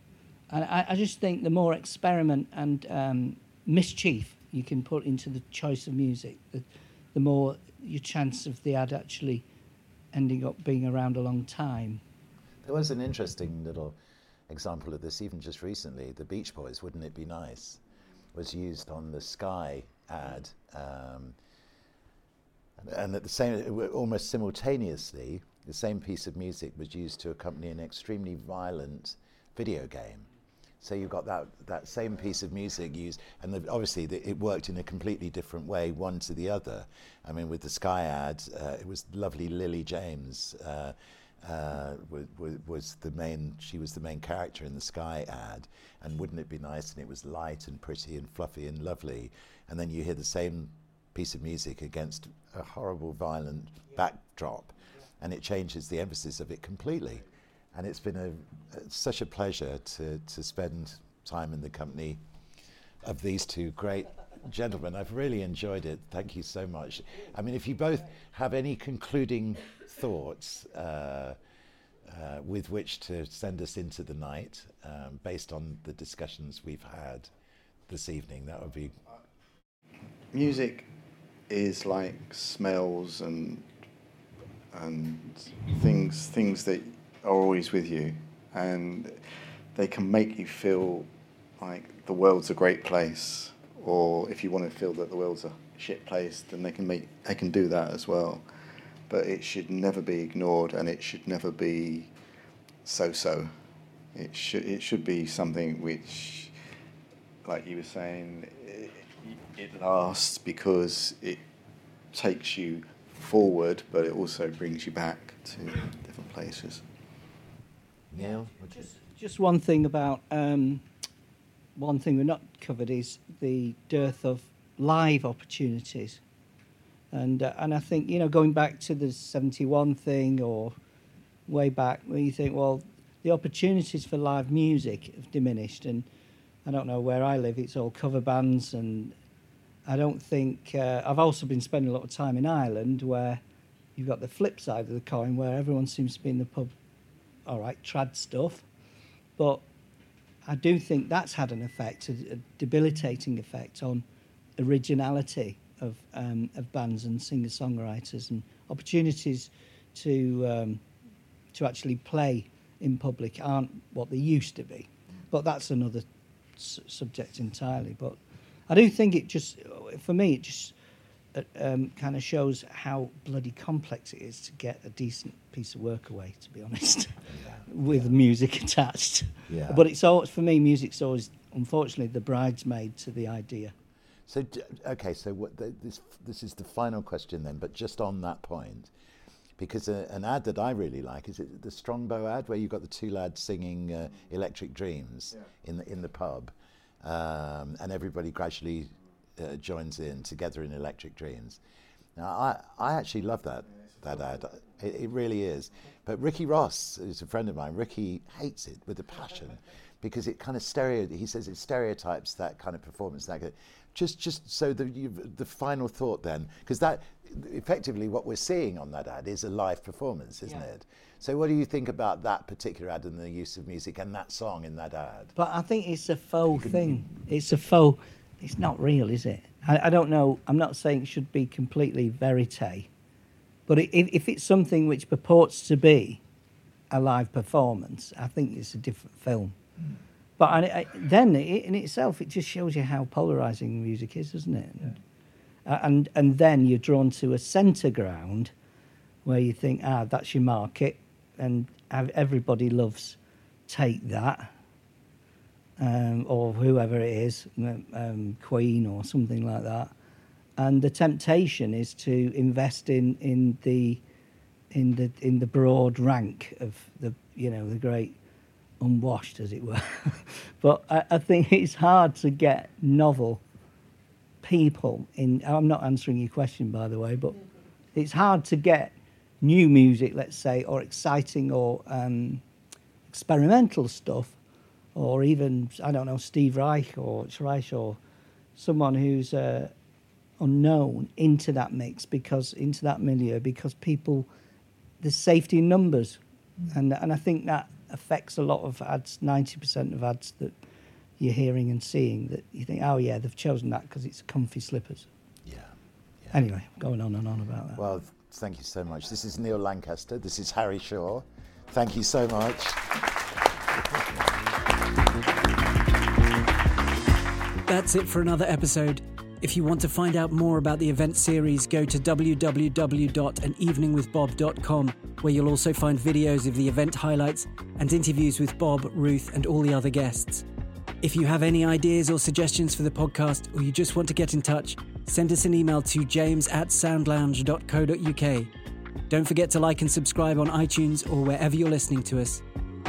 And I, I just think the more experiment and um, mischief you can put into the choice of music, the, the more your chance of the ad actually ending up being around a long time. There was an interesting little example of this even just recently. The Beach Boys, Wouldn't It Be Nice, was used on the Sky ad. Um, and at the same, almost simultaneously, the same piece of music was used to accompany an extremely violent video game. So you've got that, that same piece of music used, and the, obviously the, it worked in a completely different way, one to the other. I mean, with the Sky ad, uh, it was lovely Lily James uh, uh, was, was the main, she was the main character in the Sky ad, and wouldn't it be nice? And it was light and pretty and fluffy and lovely. And then you hear the same piece of music against a horrible, violent backdrop and it changes the emphasis of it completely. And it's been a, such a pleasure to, to spend time in the company of these two great gentlemen. I've really enjoyed it. Thank you so much. I mean, if you both have any concluding thoughts uh, uh, with which to send us into the night, um, based on the discussions we've had this evening, that would be. Music is like smells and and things things that are always with you, and they can make you feel like the world's a great place, or if you want to feel that the world's a shit place, then they can make they can do that as well. But it should never be ignored, and it should never be so-so. It should it should be something which, like you were saying, it, it lasts because it takes you forward, but it also brings you back to different places. Neil, just, just one thing about um, one thing we're not covered is the dearth of live opportunities, and uh, and I think you know going back to the seventy one thing or way back where you think well the opportunities for live music have diminished and I don't know where I live it's all cover bands and I don't think uh, I've also been spending a lot of time in Ireland where you've got the flip side of the coin where everyone seems to be in the pub, all right, trad stuff, but I do think that's had an effect, a, a debilitating effect on originality of um, of bands and singer songwriters and opportunities to um, to actually play in public aren't what they used to be. But that's another subject entirely. But I do think it just, for me, it just uh, um, kind of shows how bloody complex it is to get a decent piece of work away. To be honest, with music attached. Yeah. But it's always for me, music's always unfortunately the bridesmaid to the idea. So okay, so what the, this this is the final question then, but just on that point, because a, an ad that I really like is it the Strongbow ad where you've got the two lads singing uh, "Electric Dreams" in the in the pub, um, and everybody gradually uh, joins in together in "Electric Dreams." Now I I actually love that that ad. It, it really is. But Ricky Ross who's a friend of mine. Ricky hates it with a passion because it kind of stereo. He says it stereotypes that kind of performance. That just just so the the final thought then, because that effectively what we're seeing on that ad is a live performance, isn't Yeah. it? So what do you think about that particular ad and the use of music and that song in that ad? But I think it's a faux thing. It's a faux. It's not real, is it? I, I don't know. I'm not saying it should be completely verite, but if, if it's something which purports to be a live performance, I think it's a different film. Hmm. But I, I, then i in itself, it just shows you how polarizing music is, doesn't it? Uh, and and then you're drawn to a centre ground where you think, ah, that's your market, and everybody loves take that, um, or whoever it is, um, Queen or something like that. And the temptation is to invest in in the in the in the broad rank of the you know the great unwashed, as it were. but I, I think it's hard to get novel people in. I'm not answering your question, by the way, but it's hard to get new music, let's say, or exciting or um, experimental stuff, or even I don't know Steve Reich or Reich or someone who's uh, unknown into that mix because into that milieu because people there's safety in numbers, and and I think that affects a lot of ads. Ninety percent of ads that you're hearing and seeing that you think, oh yeah, they've chosen that because it's comfy slippers. Yeah. Anyway, going on and on about that. Well, thank you so much. This is Neil Lancaster. This is Harry Shaw. Thank you so much. That's it for another episode. If you want to find out more about the event series, go to www.aneveningwithbob.com, where you'll also find videos of the event highlights and interviews with Bob, Ruth, and all the other guests. If you have any ideas or suggestions for the podcast, or you just want to get in touch, send us an email to james at soundlounge.co.uk. Don't forget to like and subscribe on iTunes or wherever you're listening to us.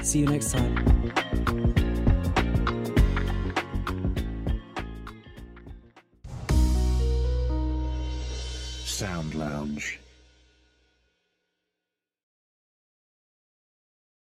See you next time. Sound Lounge.